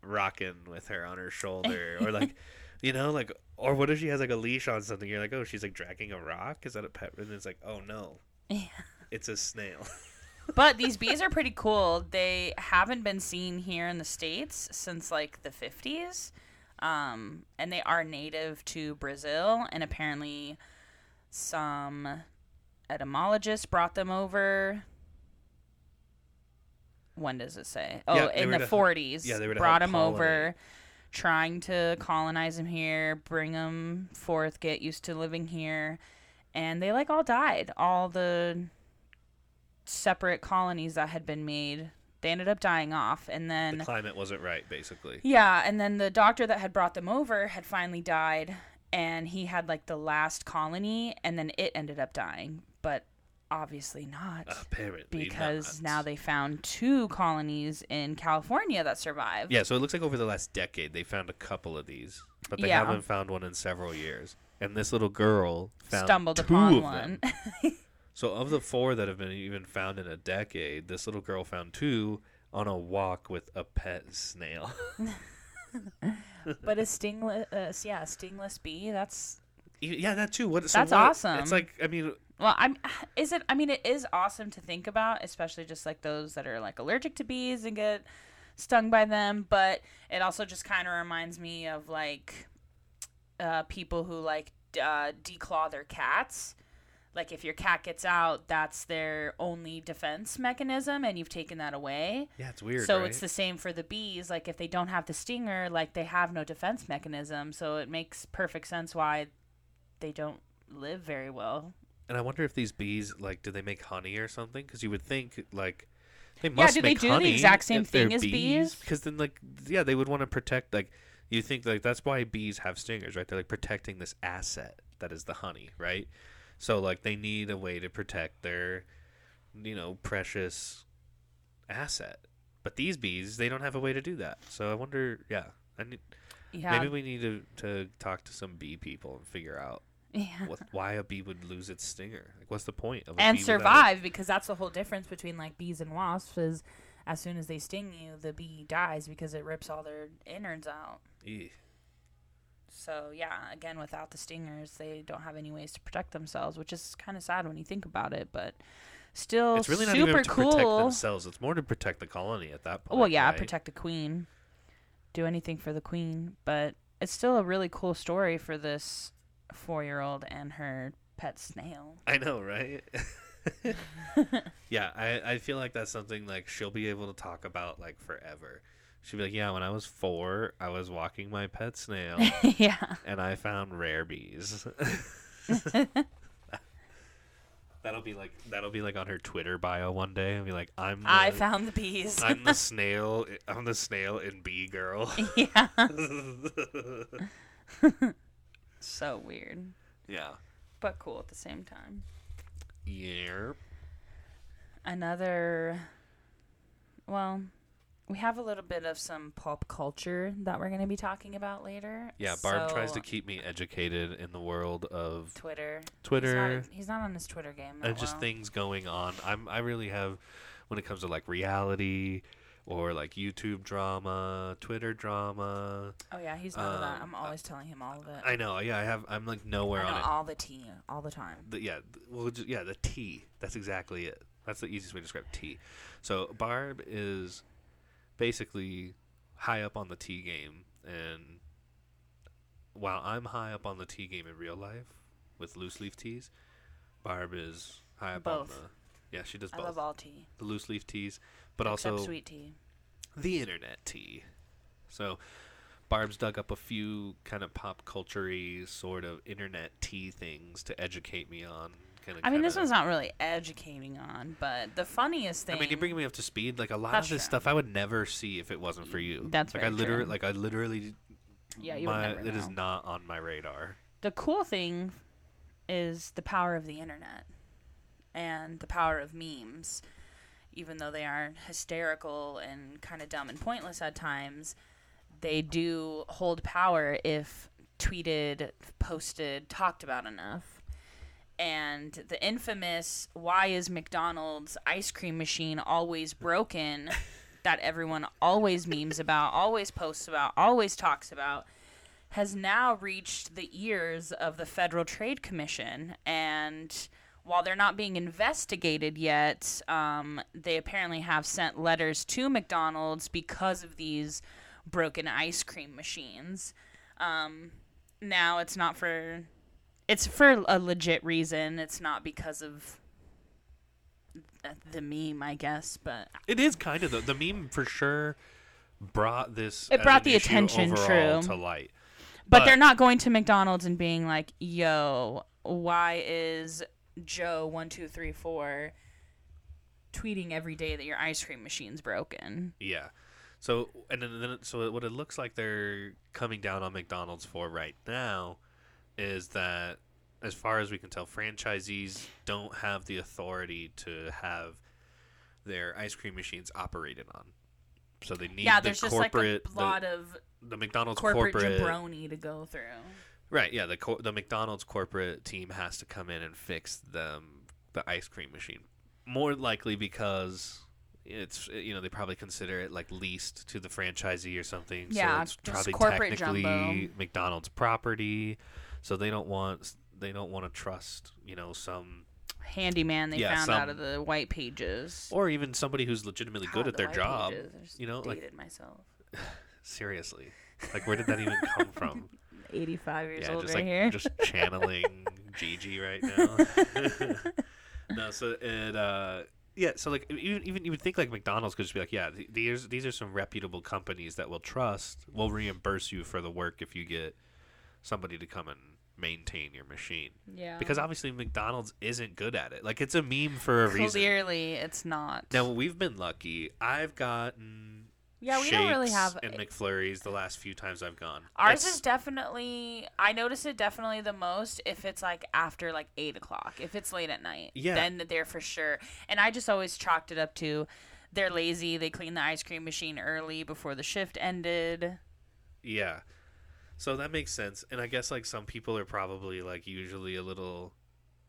Speaker 1: rocking with her on her shoulder, or like, you know, like, or what if she has like a leash on something? You're like, "Oh, she's like dragging a rock." Is that a pet? And it's like, "Oh no,
Speaker 2: Yeah.
Speaker 1: it's a snail."
Speaker 2: but these bees are pretty cool. They haven't been seen here in the states since like the 50s. Um, and they are native to Brazil and apparently some etymologists brought them over. When does it say? Oh,
Speaker 1: Yeah, they
Speaker 2: in
Speaker 1: were
Speaker 2: the
Speaker 1: to-
Speaker 2: 40s.
Speaker 1: yeah, they were to
Speaker 2: brought
Speaker 1: help
Speaker 2: them over, trying to colonize them here, bring them forth, get used to living here, and they like all died. All the separate colonies that had been made, they ended up dying off, and then
Speaker 1: the climate wasn't right, basically.
Speaker 2: yeah, and then the doctor that had brought them over had finally died, and he had like the last colony, and then it ended up dying, but obviously not.
Speaker 1: Apparently,
Speaker 2: because
Speaker 1: not.
Speaker 2: now they found two colonies in California that survived.
Speaker 1: Yeah, so it looks like over the last decade they found a couple of these, but they
Speaker 2: Yeah.
Speaker 1: haven't found one in several years. And this little girl found
Speaker 2: Stumbled upon one.
Speaker 1: So of the four that have been even found in a decade, this little girl found two on a walk with a pet snail.
Speaker 2: but a stingless, uh, yeah, a stingless bee. That's
Speaker 1: yeah, that too. What? So
Speaker 2: That's
Speaker 1: what-
Speaker 2: awesome.
Speaker 1: It's like I mean,
Speaker 2: well, I'm. Is it? I mean, it is awesome to think about, especially just like those that are like allergic to bees and get stung by them. But it also just kind of reminds me of like uh, people who like uh, declaw their cats. Like if your cat gets out, that's their only defense mechanism, and you've taken that away.
Speaker 1: yeah, it's weird.
Speaker 2: so
Speaker 1: right?
Speaker 2: it's the same for the bees. Like if they don't have the stinger, like they have no defense mechanism. So it makes perfect sense why they don't live very well.
Speaker 1: And I wonder if these bees like do they make honey or something? Because you would think like they must Yeah,
Speaker 2: do they
Speaker 1: make
Speaker 2: do the exact same thing as bees?
Speaker 1: Because then like yeah, they would want to protect like you think like that's why bees have stingers, right? They're like protecting this asset that is the honey, right? So like they need a way to protect their you know precious asset. But these bees, they don't have a way to do that. So I wonder, yeah, I need,
Speaker 2: Yeah,
Speaker 1: maybe we need to to talk to some bee people and figure out
Speaker 2: yeah.
Speaker 1: what, why a bee would lose its stinger. Like, what's the point of a
Speaker 2: and
Speaker 1: bee without it?
Speaker 2: survive because that's the whole difference between like bees and wasps is as soon as they sting you, the bee dies because it rips all their innards out.
Speaker 1: Eeh.
Speaker 2: So yeah, again, without the stingers, they don't have any ways to protect themselves, which is kind of sad when you think about it. But still,
Speaker 1: It's really not
Speaker 2: super
Speaker 1: even to protect themselves. It's more to protect the colony at that point.
Speaker 2: Well, yeah,
Speaker 1: right?
Speaker 2: protect the queen, do anything for the queen, but it's still a really cool story for this four-year-old and her pet snail.
Speaker 1: I know, right? yeah, I, I feel like that's something like she'll be able to talk about like forever. She'd be like, Yeah, when I was four, I was walking my pet snail
Speaker 2: yeah.
Speaker 1: and I found rare bees. that'll be like that'll be like on her Twitter bio one day and be like, I'm the,
Speaker 2: I found the bees.
Speaker 1: I'm the snail I'm the snail in bee girl.
Speaker 2: yeah. So weird,
Speaker 1: yeah.
Speaker 2: but cool at the same time.
Speaker 1: Yeah.
Speaker 2: Another. Well, we have a little bit of some pop culture that we're going to be talking about later.
Speaker 1: Yeah, Barb tries
Speaker 2: So,
Speaker 1: to keep me educated in the world of
Speaker 2: Twitter.
Speaker 1: Twitter.
Speaker 2: He's not, he's not on his Twitter game. That
Speaker 1: and just
Speaker 2: well.
Speaker 1: things going on. I'm I really have when it comes to like reality or like YouTube drama, Twitter drama.
Speaker 2: Oh yeah, he's none of that. I'm
Speaker 1: um,
Speaker 2: always telling him all of it.
Speaker 1: I know, yeah, I have I'm like nowhere on it.
Speaker 2: all the tea all the time.
Speaker 1: The, yeah, well, just, yeah, the T. That's exactly it. That's the easiest way to describe T. So Barb is basically high up on the T game, and while I'm high up on the T game in real life with loose leaf teas, Barb is high up
Speaker 2: Both.
Speaker 1: on the. Yeah, she does both.
Speaker 2: I love all tea,
Speaker 1: the loose leaf teas, but
Speaker 2: except
Speaker 1: also
Speaker 2: sweet tea.
Speaker 1: the internet tea. So Barb's dug up a few kind of pop culture sort of internet tea things to educate me on. Kinda,
Speaker 2: I mean, this
Speaker 1: kinda-
Speaker 2: one's not really educating on, but the funniest thing.
Speaker 1: I mean, you're bringing me up to speed. Like a lot of this
Speaker 2: true.
Speaker 1: stuff I would never see if it wasn't for you.
Speaker 2: That's
Speaker 1: like I literally,
Speaker 2: true.
Speaker 1: like I literally,
Speaker 2: Yeah, you would
Speaker 1: my,
Speaker 2: never
Speaker 1: it is not on my radar.
Speaker 2: the cool thing is the power of the internet and the power of memes. Even though they aren't hysterical and kind of dumb and pointless at times, they do hold power if tweeted, posted, talked about enough. And the infamous why is McDonald's ice cream machine always broken that everyone always memes about, always posts about, always talks about has now reached the ears of the Federal Trade Commission. And while they're not being investigated yet, um, they apparently have sent letters to McDonald's because of these broken ice cream machines. Um, now it's not for. It's for a legit reason. It's not because of the meme, I guess. But
Speaker 1: It is kind of the the meme for sure brought this.
Speaker 2: It brought the attention, true.
Speaker 1: to light.
Speaker 2: But, they're not going to McDonald's and being like, "Yo, why is Joe one two three four tweeting every day that your ice cream machine's broken?"
Speaker 1: Yeah. So and then, then so what it looks like they're coming down on McDonald's for right now is that as far as we can tell franchisees don't have the authority to have their ice cream machines operated on. So they need
Speaker 2: yeah,
Speaker 1: the
Speaker 2: there's just like
Speaker 1: corporate
Speaker 2: a lot of
Speaker 1: the, the McDonald's
Speaker 2: corporate,
Speaker 1: corporate,
Speaker 2: jabroni to go through.
Speaker 1: Right, yeah, the cor- the McDonald's corporate team has to come in and fix them the ice cream machine. More likely because it's you know they probably consider it like leased to the franchisee or something.
Speaker 2: Yeah,
Speaker 1: so it's probably
Speaker 2: corporate
Speaker 1: technically
Speaker 2: jumbo.
Speaker 1: McDonald's property. So they don't want they don't want to trust you know some
Speaker 2: Handyman they
Speaker 1: Yeah,
Speaker 2: found
Speaker 1: some-
Speaker 2: out of the white pages.
Speaker 1: or even somebody who's legitimately
Speaker 2: God,
Speaker 1: good
Speaker 2: the
Speaker 1: at their job.
Speaker 2: Pages, I just
Speaker 1: you know, like-
Speaker 2: myself.
Speaker 1: Seriously, like where did that even come from?
Speaker 2: 85 years
Speaker 1: yeah,
Speaker 2: old
Speaker 1: just
Speaker 2: right
Speaker 1: like
Speaker 2: here.
Speaker 1: just channeling Gigi right now. no, so it uh yeah, so like even even you would think like McDonald's could just be like, yeah, these these are some reputable companies that will trust. We'll reimburse you for the work if you get somebody to come and maintain your machine.
Speaker 2: yeah.
Speaker 1: Because obviously McDonald's isn't good at it. Like it's a meme for a reason.
Speaker 2: clearly it's not.
Speaker 1: Now we've been lucky. I've gotten
Speaker 2: yeah, we don't really have
Speaker 1: and McFlurries the last few times I've gone.
Speaker 2: Ours
Speaker 1: It's-
Speaker 2: is definitely. I notice it definitely the most if it's like after like eight o'clock. If it's late at night,
Speaker 1: Yeah.
Speaker 2: then they're for sure. And I just always chalked it up to they're lazy. They clean the ice cream machine early before the shift ended.
Speaker 1: Yeah. So that makes sense. And I guess like some people are probably like usually a little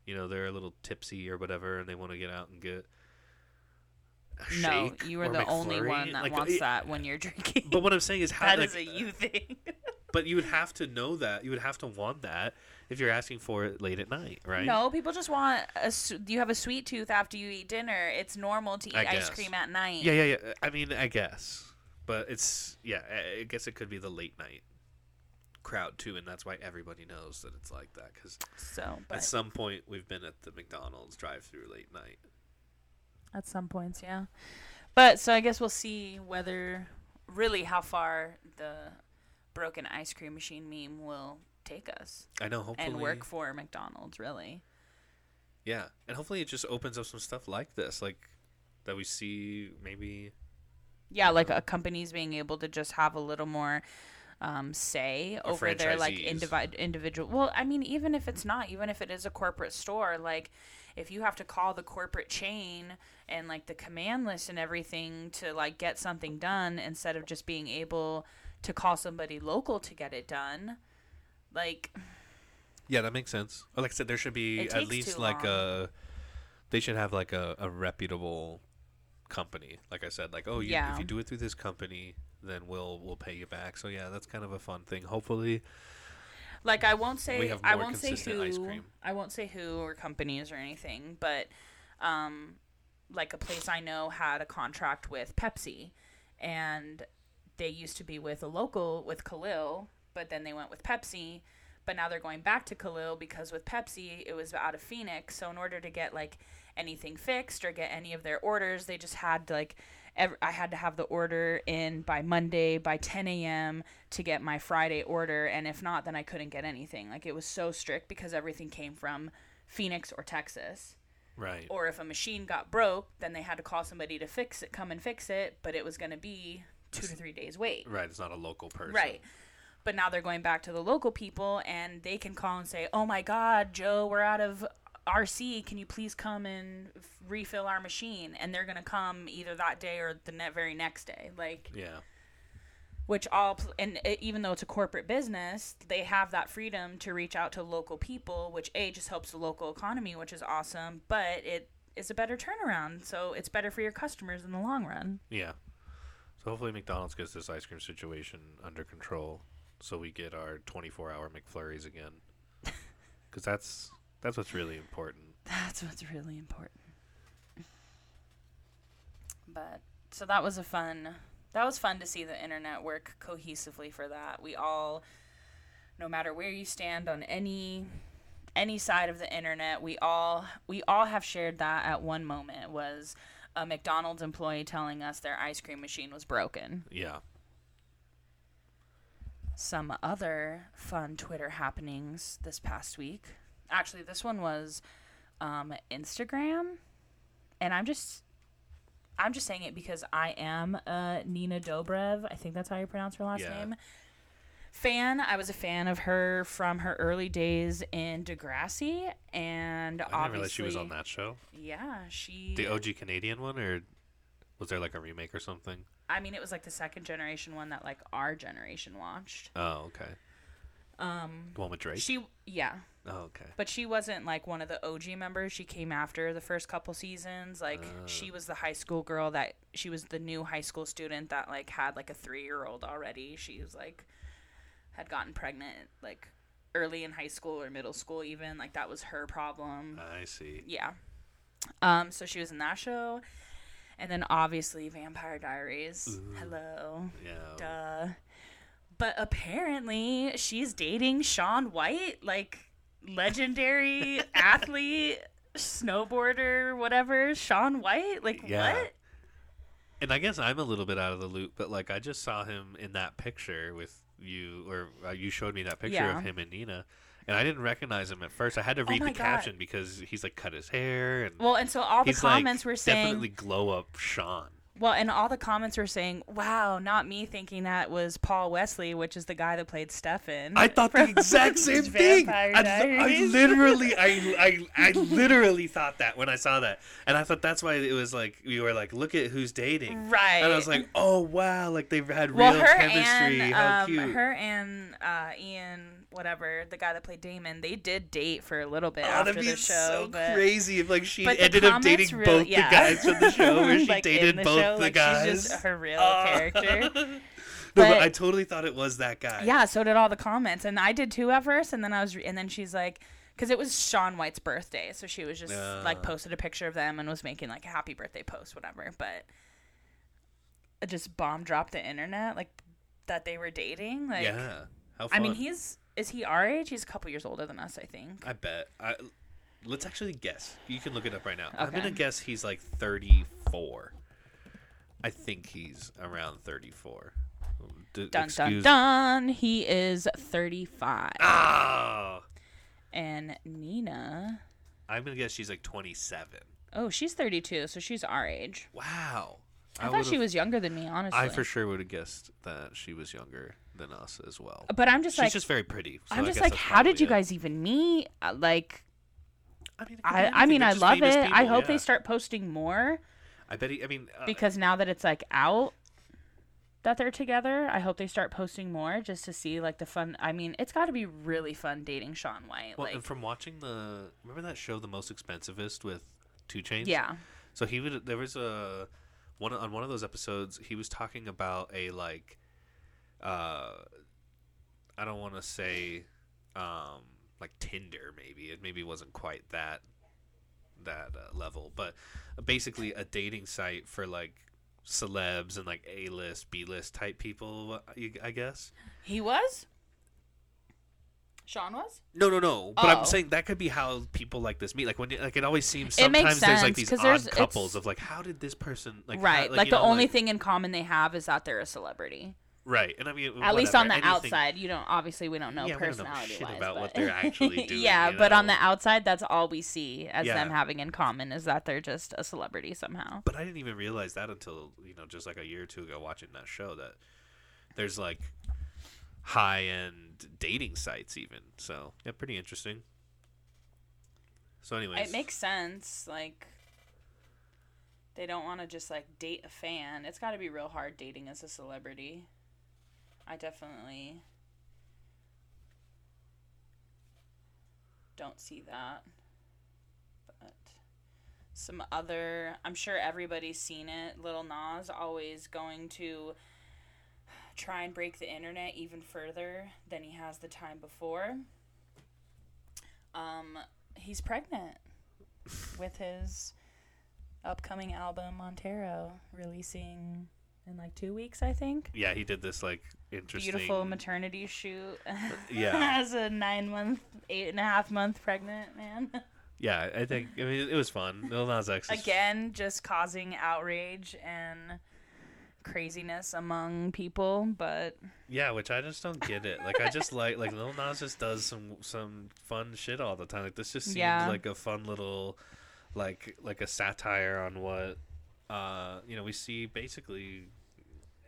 Speaker 1: you know, they're a little tipsy or whatever and they want to get out and get a
Speaker 2: no,
Speaker 1: shake
Speaker 2: you are the only one that
Speaker 1: Like,
Speaker 2: wants
Speaker 1: it-
Speaker 2: that when you're drinking.
Speaker 1: But what I'm saying is how
Speaker 2: that
Speaker 1: like,
Speaker 2: is a you thing.
Speaker 1: but you would have to know that. You would have to want that if you're asking for it late at night, right?
Speaker 2: No, people just want a. You have a sweet tooth after you eat dinner. It's normal to eat
Speaker 1: I
Speaker 2: ice
Speaker 1: guess.
Speaker 2: cream at night.
Speaker 1: Yeah, yeah, yeah. I mean, I guess. But it's yeah, I I guess it could be the late night crowd too, and that's why everybody knows that it's like that. Because
Speaker 2: So, but
Speaker 1: at some point we've been at the McDonald's drive-through late night.
Speaker 2: At some points, yeah. But so I guess we'll see whether really how far the broken ice cream machine meme will take us
Speaker 1: I know. Hopefully,
Speaker 2: and work for McDonald's, really.
Speaker 1: Yeah, and hopefully it just opens up some stuff like this, like that we see maybe.
Speaker 2: Yeah, like uh, a companies being able to just have a little more um, say
Speaker 1: Or
Speaker 2: over their like indivi- individual. Well, I mean, even if it's not, even if it is a corporate store, like if you have to call the corporate chain and like the command list and everything to like get something done instead of just being able to call somebody local to get it done, like
Speaker 1: Yeah, that makes sense. Like I said, there should be at least like
Speaker 2: long.
Speaker 1: a. They should have like a, a reputable company. Like I said, like oh, you,
Speaker 2: Yeah.
Speaker 1: if you do it through this company, then we'll we'll pay you back. So yeah, that's kind of a fun thing. Hopefully,
Speaker 2: like I won't say I won't say who
Speaker 1: ice cream.
Speaker 2: I won't say who or companies or anything, but um, like a place I know had a contract with Pepsi, and they used to be with a local with Kalil, but then they went with Pepsi. But now they're going back to Kalil because with Pepsi it was out of Phoenix. So in order to get like anything fixed or get any of their orders, they just had to, like ev I had to have the order in by Monday by 10 a.m. to get my Friday order, and if not, then I couldn't get anything. Like it was so strict because everything came from Phoenix or Texas.
Speaker 1: right?
Speaker 2: Or if a machine got broke, then they had to call somebody to fix it, come and fix it, but it was going to be two to three days wait.
Speaker 1: right. It's not a local person.
Speaker 2: Right. But now they're going back to the local people and they can call and say, "Oh my god, Joe, we're out of RC. Can you please come and f- refill our machine?" And they're going to come either that day or the ne- very next day. Like
Speaker 1: Yeah.
Speaker 2: which all pl- and it, even though it's a corporate business, they have that freedom to reach out to local people, which a just helps the local economy, which is awesome, but it is a better turnaround. So it's better for your customers in the long run.
Speaker 1: Yeah. So hopefully McDonald's gets this ice cream situation under control, so we get our 24-hour McFlurries again. Because that's that's what's really important.
Speaker 2: That's what's really important. But so that was a fun that was fun to see the internet work cohesively for that. We all no matter where you stand on any any side of the internet, we all we all have shared that at one moment was a McDonald's employee telling us their ice cream machine was broken.
Speaker 1: Yeah.
Speaker 2: some other fun Twitter happenings this past week. Actually, this one was um, Instagram, and I'm just I'm just saying it because I am a Nina Dobrev. I think that's how you pronounce her last
Speaker 1: Yeah.
Speaker 2: name. Fan. I was a fan of her from her early days in Degrassi, and
Speaker 1: I didn't realize she was on that show.
Speaker 2: Yeah, she.
Speaker 1: The OG Canadian one, or was there like a remake or something?
Speaker 2: I mean, it was like the second generation one that like our generation watched.
Speaker 1: Oh, okay.
Speaker 2: Um,
Speaker 1: The one with Drake.
Speaker 2: she, yeah,
Speaker 1: oh, okay.
Speaker 2: But she wasn't like one of the OG members. She came after the first couple seasons. Like
Speaker 1: Uh.
Speaker 2: she was the high school girl that she was the new high school student that like had like a 3-year-old already. She was like had gotten pregnant like early in high school or middle school even. Like that was her problem.
Speaker 1: I see.
Speaker 2: Yeah. Um so she was in that show. And then obviously Vampire Diaries.
Speaker 1: Ooh.
Speaker 2: Hello.
Speaker 1: Yeah.
Speaker 2: Duh. But apparently she's dating Shaun White, like legendary athlete, snowboarder, whatever. Shaun White, like
Speaker 1: Yeah.
Speaker 2: what?
Speaker 1: And I guess I'm a little bit out of the loop, but like I just saw him in that picture with you, or uh, you showed me that picture
Speaker 2: Yeah.
Speaker 1: of him and Nina, and I didn't recognize him at first. I had to read
Speaker 2: Oh
Speaker 1: the
Speaker 2: God.
Speaker 1: caption because he's like cut his hair and
Speaker 2: Well, and so all the comments
Speaker 1: like
Speaker 2: were saying,
Speaker 1: definitely glow up Shaun.
Speaker 2: Well, and all the comments were saying, "Wow, not me thinking that was Paul Wesley, which is the guy that played Stefan."
Speaker 1: I thought the exact same thing. I, I literally, I, I, I literally thought that when I saw that, and I thought that's why it was like we were like, look at who's dating,
Speaker 2: right.
Speaker 1: and I was like, oh wow, like they've had real
Speaker 2: well, her
Speaker 1: chemistry.
Speaker 2: and
Speaker 1: How
Speaker 2: um,
Speaker 1: cute.
Speaker 2: her and uh, Ian, whatever, the guy that played Damon, they did date for a little bit
Speaker 1: Oh,
Speaker 2: after
Speaker 1: that'd be
Speaker 2: the show.
Speaker 1: so crazy if like she ended up dating
Speaker 2: really-
Speaker 1: both
Speaker 2: yeah.
Speaker 1: the guys from the show, where she
Speaker 2: Like,
Speaker 1: dated
Speaker 2: the
Speaker 1: both
Speaker 2: show,
Speaker 1: the
Speaker 2: like,
Speaker 1: guys.
Speaker 2: She's just her real
Speaker 1: Oh.
Speaker 2: character.
Speaker 1: no, but,
Speaker 2: But-
Speaker 1: I totally thought it was that guy.
Speaker 2: Yeah, so did all the comments, and I did too at first, and then I was, re- and then she's like, because it was Shaun White's birthday, so she was just like
Speaker 1: Ah.
Speaker 2: posted a picture of them and was making like a happy birthday post, whatever. But it just bomb dropped the internet, like that they were dating. Like,
Speaker 1: yeah. How fun.
Speaker 2: I mean, he's is he our age? He's a couple years older than us, I think.
Speaker 1: I bet. I let's actually guess. You can look it up right now. I'm gonna guess he's like 34. I think he's around 34. D-
Speaker 2: Dun dun
Speaker 1: excuse-
Speaker 2: dun. He is 35.
Speaker 1: Ah,
Speaker 2: And Nina,
Speaker 1: I'm gonna guess she's like 27.
Speaker 2: oh, she's 32, so she's our age.
Speaker 1: Wow.
Speaker 2: I, thought she was younger than me, honestly.
Speaker 1: I for sure would have guessed that she was younger than us as well.
Speaker 2: but I'm just like
Speaker 1: She's
Speaker 2: like,
Speaker 1: just very pretty. so
Speaker 2: I'm just like, how did you
Speaker 1: it.
Speaker 2: guys even meet? Uh, Like,
Speaker 1: I mean, it could be
Speaker 2: I, I mean, I love it.
Speaker 1: famous
Speaker 2: I hope
Speaker 1: yeah.
Speaker 2: they start posting more
Speaker 1: I bet. He, I mean, uh,
Speaker 2: because now that it's like out that they're together, I hope they start posting more just to see like the fun. I mean, it's got to be really fun dating Shaun White.
Speaker 1: well,
Speaker 2: like,
Speaker 1: and from watching the remember that show, The Most Expensivest with 2 Chainz.
Speaker 2: yeah,
Speaker 1: So he would. There was a one on one of those episodes. He was talking about a like. Uh, I don't want to say, um, like Tinder. Maybe it maybe wasn't quite that that uh, level, but basically a dating site for like celebs and like A list, B list type people. I guess.
Speaker 2: he was. Shaun was.
Speaker 1: No, no, no. But
Speaker 2: Oh.
Speaker 1: I'm saying that could be how people like this meet. Like when, like it always seems
Speaker 2: It makes
Speaker 1: sometimes there's like
Speaker 2: sense,
Speaker 1: these odd
Speaker 2: there's-
Speaker 1: couples of like, how did this person like
Speaker 2: right.
Speaker 1: how-
Speaker 2: like
Speaker 1: you
Speaker 2: the
Speaker 1: know,
Speaker 2: only
Speaker 1: like-
Speaker 2: thing in common they have is that they're a celebrity.
Speaker 1: Right, and I mean,
Speaker 2: At least on the
Speaker 1: anything-
Speaker 2: outside, you don't. Obviously, we don't know
Speaker 1: Yeah, don't know
Speaker 2: personality-wise.
Speaker 1: about what they're actually doing,
Speaker 2: yeah, but on the outside, that's all we see as them having in common is that they're just a celebrity somehow.
Speaker 1: But I didn't even realize that until you know, just like a year or two ago, watching that show. That there's like high end dating sites, even. So yeah, pretty interesting. So, anyways,
Speaker 2: It makes sense. Like they don't want to just like date a fan. It's got to be real hard dating as a celebrity. I definitely don't see that. But some other, I'm sure everybody's seen it. Little Nas always going to try and break the internet even further than he has the time before. Um, he's pregnant with his upcoming album Montero releasing in like two weeks, I think.
Speaker 1: yeah, he did this like interesting.
Speaker 2: Beautiful maternity shoot.
Speaker 1: Yeah.
Speaker 2: as a nine month, eight and a half month pregnant man.
Speaker 1: Yeah, I think I mean it was fun. Lil Nas X is-
Speaker 2: Again, just causing outrage and craziness among people, but
Speaker 1: Yeah, which I just don't get it. Like I just like like Lil Nas just does some some fun shit all the time. Like this just seemed
Speaker 2: Yeah.
Speaker 1: like a fun little like like a satire on what uh you know we see basically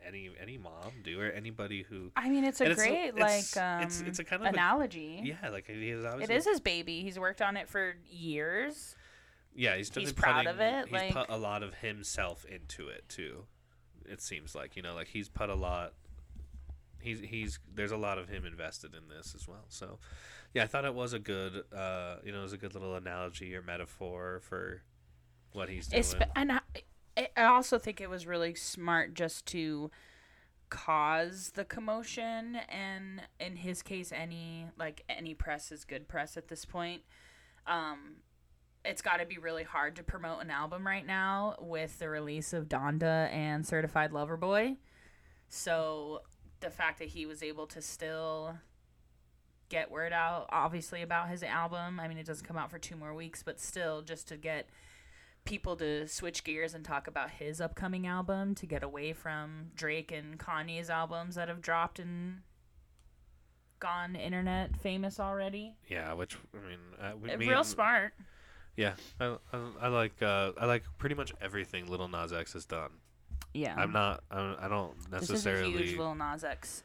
Speaker 1: any any mom do or anybody who
Speaker 2: I mean, it's a
Speaker 1: it's-
Speaker 2: great
Speaker 1: it's-
Speaker 2: like um,
Speaker 1: it's- it's a kind of a-
Speaker 2: analogy.
Speaker 1: yeah like he is obviously
Speaker 2: is his baby. He's worked on it for years.
Speaker 1: yeah he's
Speaker 2: he's proud
Speaker 1: putting,
Speaker 2: of it,
Speaker 1: he's
Speaker 2: like-
Speaker 1: put a lot of himself into it too. It seems like you know like he's put a lot. He's he's there's a lot of him invested in this as well. So yeah, I thought it was a good uh you know it was a good little analogy or metaphor for what he's doing.
Speaker 2: And I, I also think it was really smart just to cause the commotion and in his case any like any press is good press at this point um it's got to be really hard to promote an album right now with the release of Donda and Certified Lover Boy. So the fact that he was able to still get word out obviously about his album. I mean it doesn't come out for 2 more weeks, but still just to get people to switch gears and talk about his upcoming album to get away from Drake and Kanye's albums that have dropped and gone internet famous already.
Speaker 1: yeah, which I mean, uh, we, me
Speaker 2: Real
Speaker 1: and-
Speaker 2: smart.
Speaker 1: Yeah, I, I, I like uh, I like pretty much everything Little Nas X has done.
Speaker 2: Yeah.
Speaker 1: I'm not I'm, I don't
Speaker 2: This is a
Speaker 1: necessarily
Speaker 2: huge Lil Nas X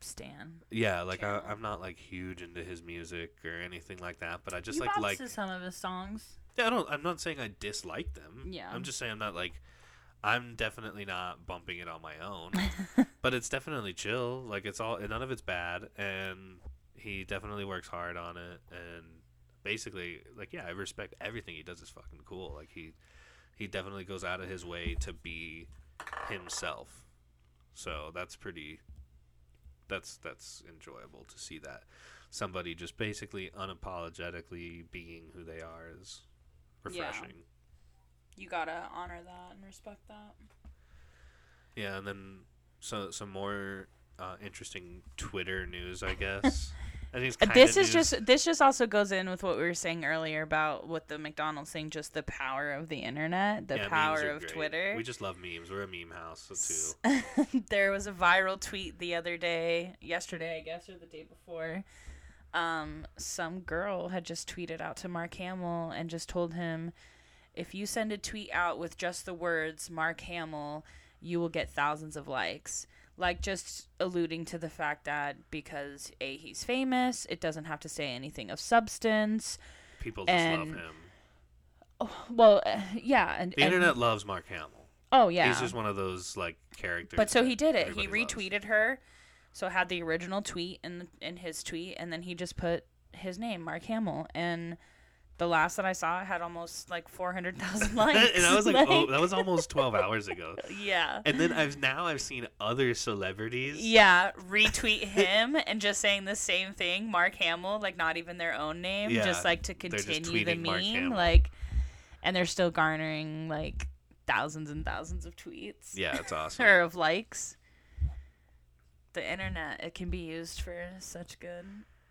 Speaker 2: stan.
Speaker 1: yeah like I,
Speaker 2: channel.
Speaker 1: I'm not like huge into his music or anything like that. But I just
Speaker 2: you
Speaker 1: like like
Speaker 2: some of his songs.
Speaker 1: Yeah, I don't. I'm not saying I dislike them.
Speaker 2: Yeah.
Speaker 1: I'm just saying I'm not like. I'm definitely not bumping it on my own, but it's definitely chill. Like it's all none of it's bad, and he definitely works hard on it. And basically, like yeah, I respect everything he does. Is fucking cool. Like he, he definitely goes out of his way to be himself. So that's pretty. That's that's enjoyable to see that somebody just basically unapologetically being who they are is
Speaker 2: Yeah.
Speaker 1: refreshing.
Speaker 2: You gotta honor that and respect that.
Speaker 1: Yeah, and then so some more uh, interesting Twitter news, I guess. I think it's
Speaker 2: Uh, this is
Speaker 1: news.
Speaker 2: just this just also goes in with what we were saying earlier about with the McDonald's thing, just the power of the internet, the
Speaker 1: Yeah,
Speaker 2: power of
Speaker 1: great.
Speaker 2: Twitter.
Speaker 1: We just love memes. We're a meme house so too.
Speaker 2: there was a viral tweet the other day, yesterday, I guess, or the day before. Um, some girl had just tweeted out to Mark Hamill and just told him, if you send a tweet out with just the words Mark Hamill, you will get thousands of likes. Like just alluding to the fact that because A, he's famous, it doesn't have to say anything of substance.
Speaker 1: People just love
Speaker 2: and-
Speaker 1: him.
Speaker 2: Well, uh, yeah, and,
Speaker 1: The
Speaker 2: and-
Speaker 1: internet loves Mark Hamill.
Speaker 2: Oh yeah,
Speaker 1: He's just one of those like characters.
Speaker 2: But so he did it. He
Speaker 1: everybody loves.
Speaker 2: retweeted her. So had the original tweet in in his tweet, and then he just put his name, Mark Hamill, and the last that I saw had almost like four hundred thousand likes.
Speaker 1: and I was like, oh, that was almost twelve hours ago.
Speaker 2: yeah.
Speaker 1: And then I've now I've seen other celebrities.
Speaker 2: Yeah, retweet him and just saying the same thing, Mark Hamill, like not even their own name,
Speaker 1: Yeah,
Speaker 2: just like to continue the meme, like, and they're still garnering like thousands and thousands of tweets
Speaker 1: Yeah, it's awesome.
Speaker 2: or of likes. The internet, it can be used for such good,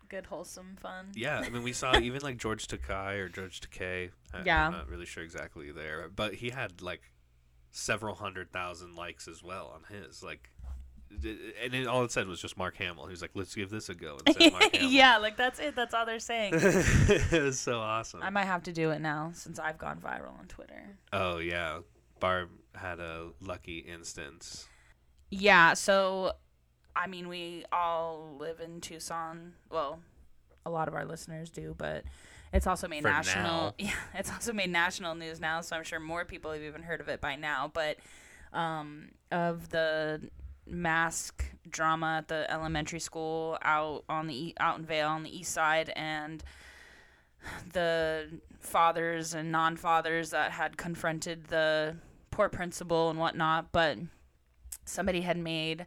Speaker 2: good wholesome fun.
Speaker 1: Yeah, I mean, we saw even like George Takai or George Takei. I,
Speaker 2: Yeah.
Speaker 1: I'm not really sure exactly there, but he had like several hundred thousand likes as well on his. Like, and it, all it said was just Mark Hamill. He was like, "Let's give this a go." And Mark
Speaker 2: yeah, like that's it. That's all they're saying.
Speaker 1: it was so awesome.
Speaker 2: I might have to do it now since I've gone viral on Twitter.
Speaker 1: oh yeah, Barb had a lucky instance.
Speaker 2: Yeah, so I mean, we all live in Tucson. Well, a lot of our listeners do, but it's also made
Speaker 1: For
Speaker 2: national.
Speaker 1: now.
Speaker 2: Yeah, it's also made national news now, so I'm sure more people have even heard of it by now. But um, of the mask drama at the elementary school out on the out in Vail on the east side, and the fathers and non-fathers that had confronted the poor principal and whatnot, but somebody had made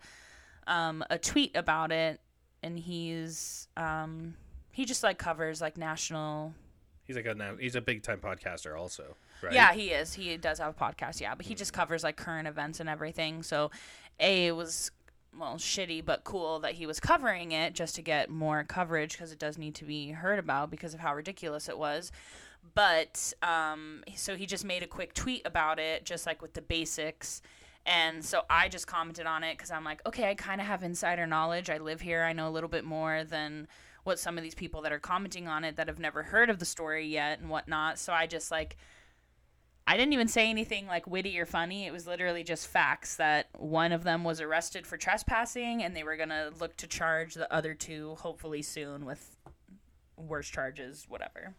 Speaker 2: um, a tweet about it, and he's um, he just like covers like national.
Speaker 1: He's like a he's a big time podcaster also, right?
Speaker 2: Yeah, he is. He does have a podcast. Yeah, but he just covers like current events and everything. So, a it was well shitty but cool that he was covering it just to get more coverage because it does need to be heard about because of how ridiculous it was. But um, so he just made a quick tweet about it, just like with the basics. And so I just commented on it because I'm like, okay, I kind of have insider knowledge. I live here. I know a little bit more than what some of these people that are commenting on it that have never heard of the story yet and whatnot. So I just like, I didn't even say anything like witty or funny. It was literally just facts that one of them was arrested for trespassing and they were going to look to charge the other two hopefully soon with worse charges, whatever.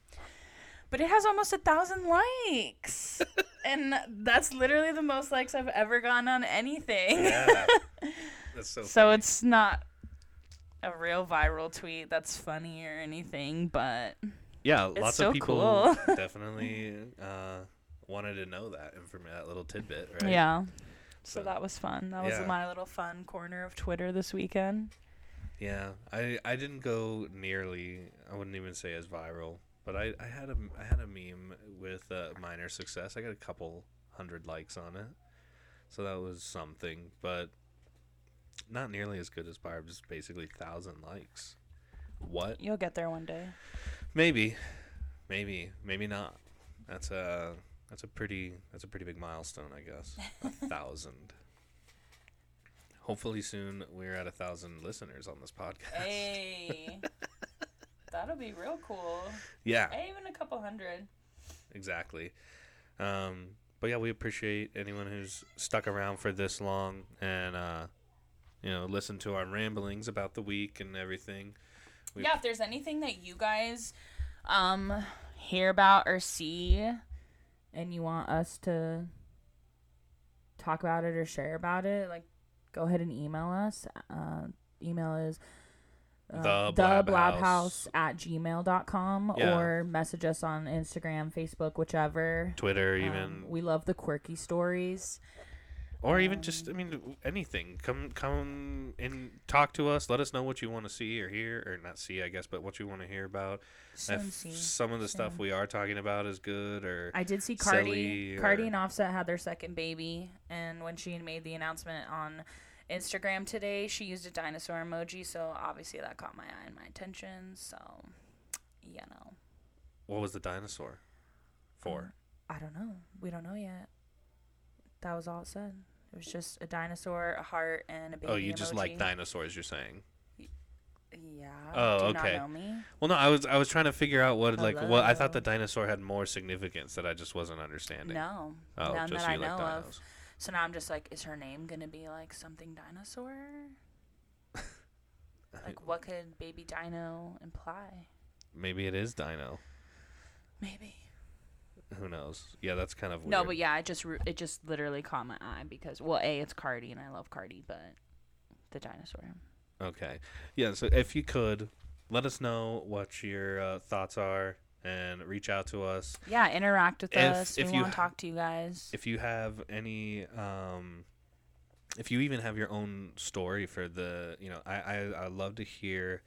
Speaker 2: But it has almost a thousand likes. and that's literally the most likes I've ever gotten on anything.
Speaker 1: Yeah. That's so.
Speaker 2: So
Speaker 1: funny.
Speaker 2: it's not a real viral tweet that's funny or anything, but
Speaker 1: yeah, lots
Speaker 2: so
Speaker 1: of people
Speaker 2: cool.
Speaker 1: definitely uh, wanted to know that information, that little tidbit, right?
Speaker 2: yeah. So
Speaker 1: So,
Speaker 2: that was fun. That was
Speaker 1: yeah.
Speaker 2: my little fun corner of Twitter this weekend.
Speaker 1: Yeah, I I didn't go nearly. I wouldn't even say as viral, but I, I had a I had a meme with uh, minor success. I got a couple hundred likes on it, so that was something, but not nearly as good as Barb's. Basically, thousand likes. What?
Speaker 2: You'll get there one day.
Speaker 1: Maybe, maybe, maybe not. That's a that's a pretty that's a pretty big milestone, I guess. A thousand. Hopefully soon we're at a thousand listeners on this podcast.
Speaker 2: Hey. That'll be real cool.
Speaker 1: Yeah,
Speaker 2: Hey, even a couple hundred.
Speaker 1: exactly. Um, but yeah, we appreciate anyone who's stuck around for this long and uh, you know listen to our ramblings about the week and everything. We-
Speaker 2: Yeah, if there's anything that you guys um hear about or see and you want us to talk about it or share about it, like go ahead and email us. Uh, email is uh,
Speaker 1: The Blab
Speaker 2: blabhouse
Speaker 1: House.
Speaker 2: at gmail.com
Speaker 1: Yeah.
Speaker 2: or message us on Instagram, Facebook, whichever.
Speaker 1: Twitter,
Speaker 2: Um,
Speaker 1: even
Speaker 2: we love the quirky stories.
Speaker 1: or even just I mean anything. Come come and talk to us. Let us know what you want to see or hear, or not see, I guess, but what you want to hear about. If
Speaker 2: see.
Speaker 1: some of the stuff we are talking about is good, or
Speaker 2: I did see Cardi. Cardi
Speaker 1: or-
Speaker 2: and Offset had their second baby, and when she made the announcement on Instagram today, she used a dinosaur emoji, so obviously that caught my eye and my attention. So, you know,
Speaker 1: What was the dinosaur for?
Speaker 2: Um, I don't know. We don't know yet. That was all it said. It was just a dinosaur, a heart, and a baby.
Speaker 1: oh, you just like dinosaurs, you're saying.
Speaker 2: Yeah.
Speaker 1: Oh, okay.
Speaker 2: Not know me?
Speaker 1: Well, no, I was I was trying to figure out what like what I thought the dinosaur had more significance that I just wasn't understanding.
Speaker 2: No.
Speaker 1: oh,
Speaker 2: none
Speaker 1: just
Speaker 2: that I
Speaker 1: like
Speaker 2: know
Speaker 1: dinos.
Speaker 2: of. So now I'm just like, is her name gonna be like something dinosaur? Like, what could baby dino imply?
Speaker 1: Maybe it is Dino.
Speaker 2: Maybe.
Speaker 1: Who knows? Yeah, that's kind of weird.
Speaker 2: No, but yeah, it just ru- it just literally caught my eye because well, a it's Cardi and I love Cardi, but the dinosaur.
Speaker 1: Okay. Yeah, so if you could let us know what your uh, thoughts are and reach out to us.
Speaker 2: Yeah, interact with
Speaker 1: If-
Speaker 2: us.
Speaker 1: if
Speaker 2: we want to talk to you guys.
Speaker 1: If you have any um if you even have your own story for the, you know, I I, I love to hear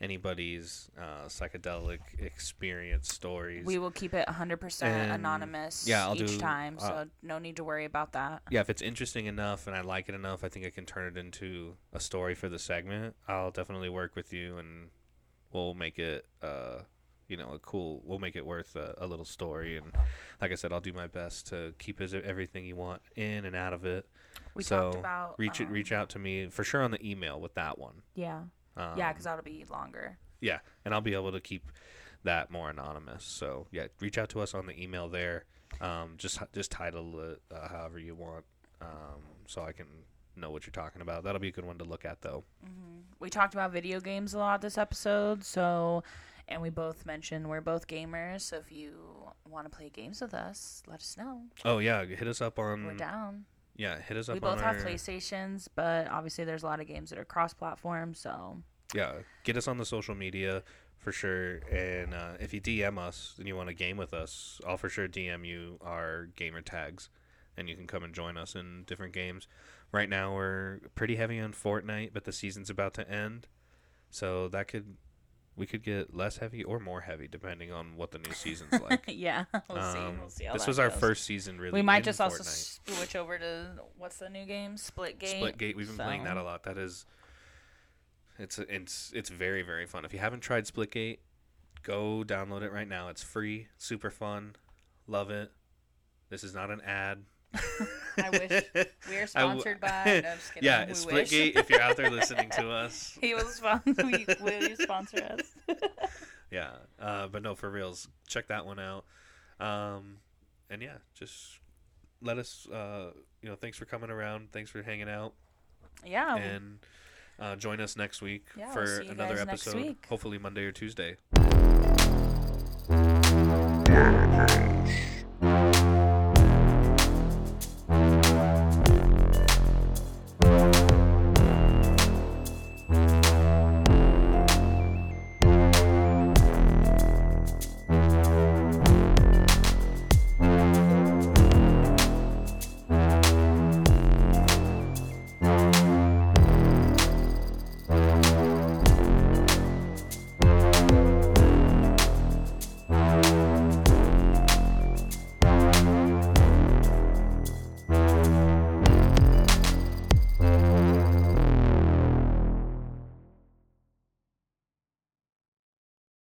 Speaker 1: anybody's uh, psychedelic experience stories.
Speaker 2: we will keep it 100%
Speaker 1: And,
Speaker 2: anonymous
Speaker 1: yeah, I'll
Speaker 2: each
Speaker 1: do,
Speaker 2: time,
Speaker 1: uh,
Speaker 2: so no need to worry about that.
Speaker 1: yeah, if it's interesting enough and I like it enough, I think I can turn it into a story for the segment. I'll definitely work with you and we'll make it uh you know, a cool we'll make it worth a, a little story and like I said, I'll do my best to keep as everything you want in and out of it.
Speaker 2: We
Speaker 1: so
Speaker 2: talked about
Speaker 1: reach it
Speaker 2: um,
Speaker 1: reach out to me for sure on the email with that one.
Speaker 2: Yeah,
Speaker 1: Um,
Speaker 2: yeah, because that'll be longer.
Speaker 1: yeah, and I'll be able to keep that more anonymous. So yeah, reach out to us on the email there. Um, just just title it uh, however you want, um, so I can know what you're talking about. That'll be a good one to look at though.
Speaker 2: We talked about video games a lot this episode, so and we both mentioned we're both gamers. So if you want to play games with us, let us know.
Speaker 1: Oh yeah, hit us up on
Speaker 2: We're down.
Speaker 1: yeah, hit us up
Speaker 2: We both
Speaker 1: our
Speaker 2: have PlayStations, but obviously there's a lot of games that are cross-platform. So
Speaker 1: yeah, get us on the social media for sure. And uh, if you DM us and you want to game with us, I'll for sure DM you our gamer tags, and you can come and join us in different games. Right now we're pretty heavy on Fortnite, but the season's about to end, so that could we could get less heavy or more heavy depending on what the new season's like.
Speaker 2: yeah, we'll see.
Speaker 1: Um,
Speaker 2: We'll see how
Speaker 1: this was our first season really.
Speaker 2: We might just also switch over to what's the new game? Splitgate.
Speaker 1: Splitgate. We've been playing that a lot. That is, it's it's it's very very fun. If you haven't tried Splitgate, go download it right now. It's free, super fun, love it. This is not an ad.
Speaker 2: I wish we are
Speaker 1: sponsored w-
Speaker 2: by. No,
Speaker 1: yeah, Splitgate. if you're out there listening to us,
Speaker 2: he will sponsor. will you sponsor us?
Speaker 1: yeah, uh, but no, for reals, check that one out. Um, and yeah, just let us. Uh, you know, thanks for coming around. Thanks for hanging out.
Speaker 2: Yeah.
Speaker 1: And uh, join us next week
Speaker 2: yeah,
Speaker 1: for
Speaker 2: we'll
Speaker 1: another episode. Hopefully Monday or Tuesday.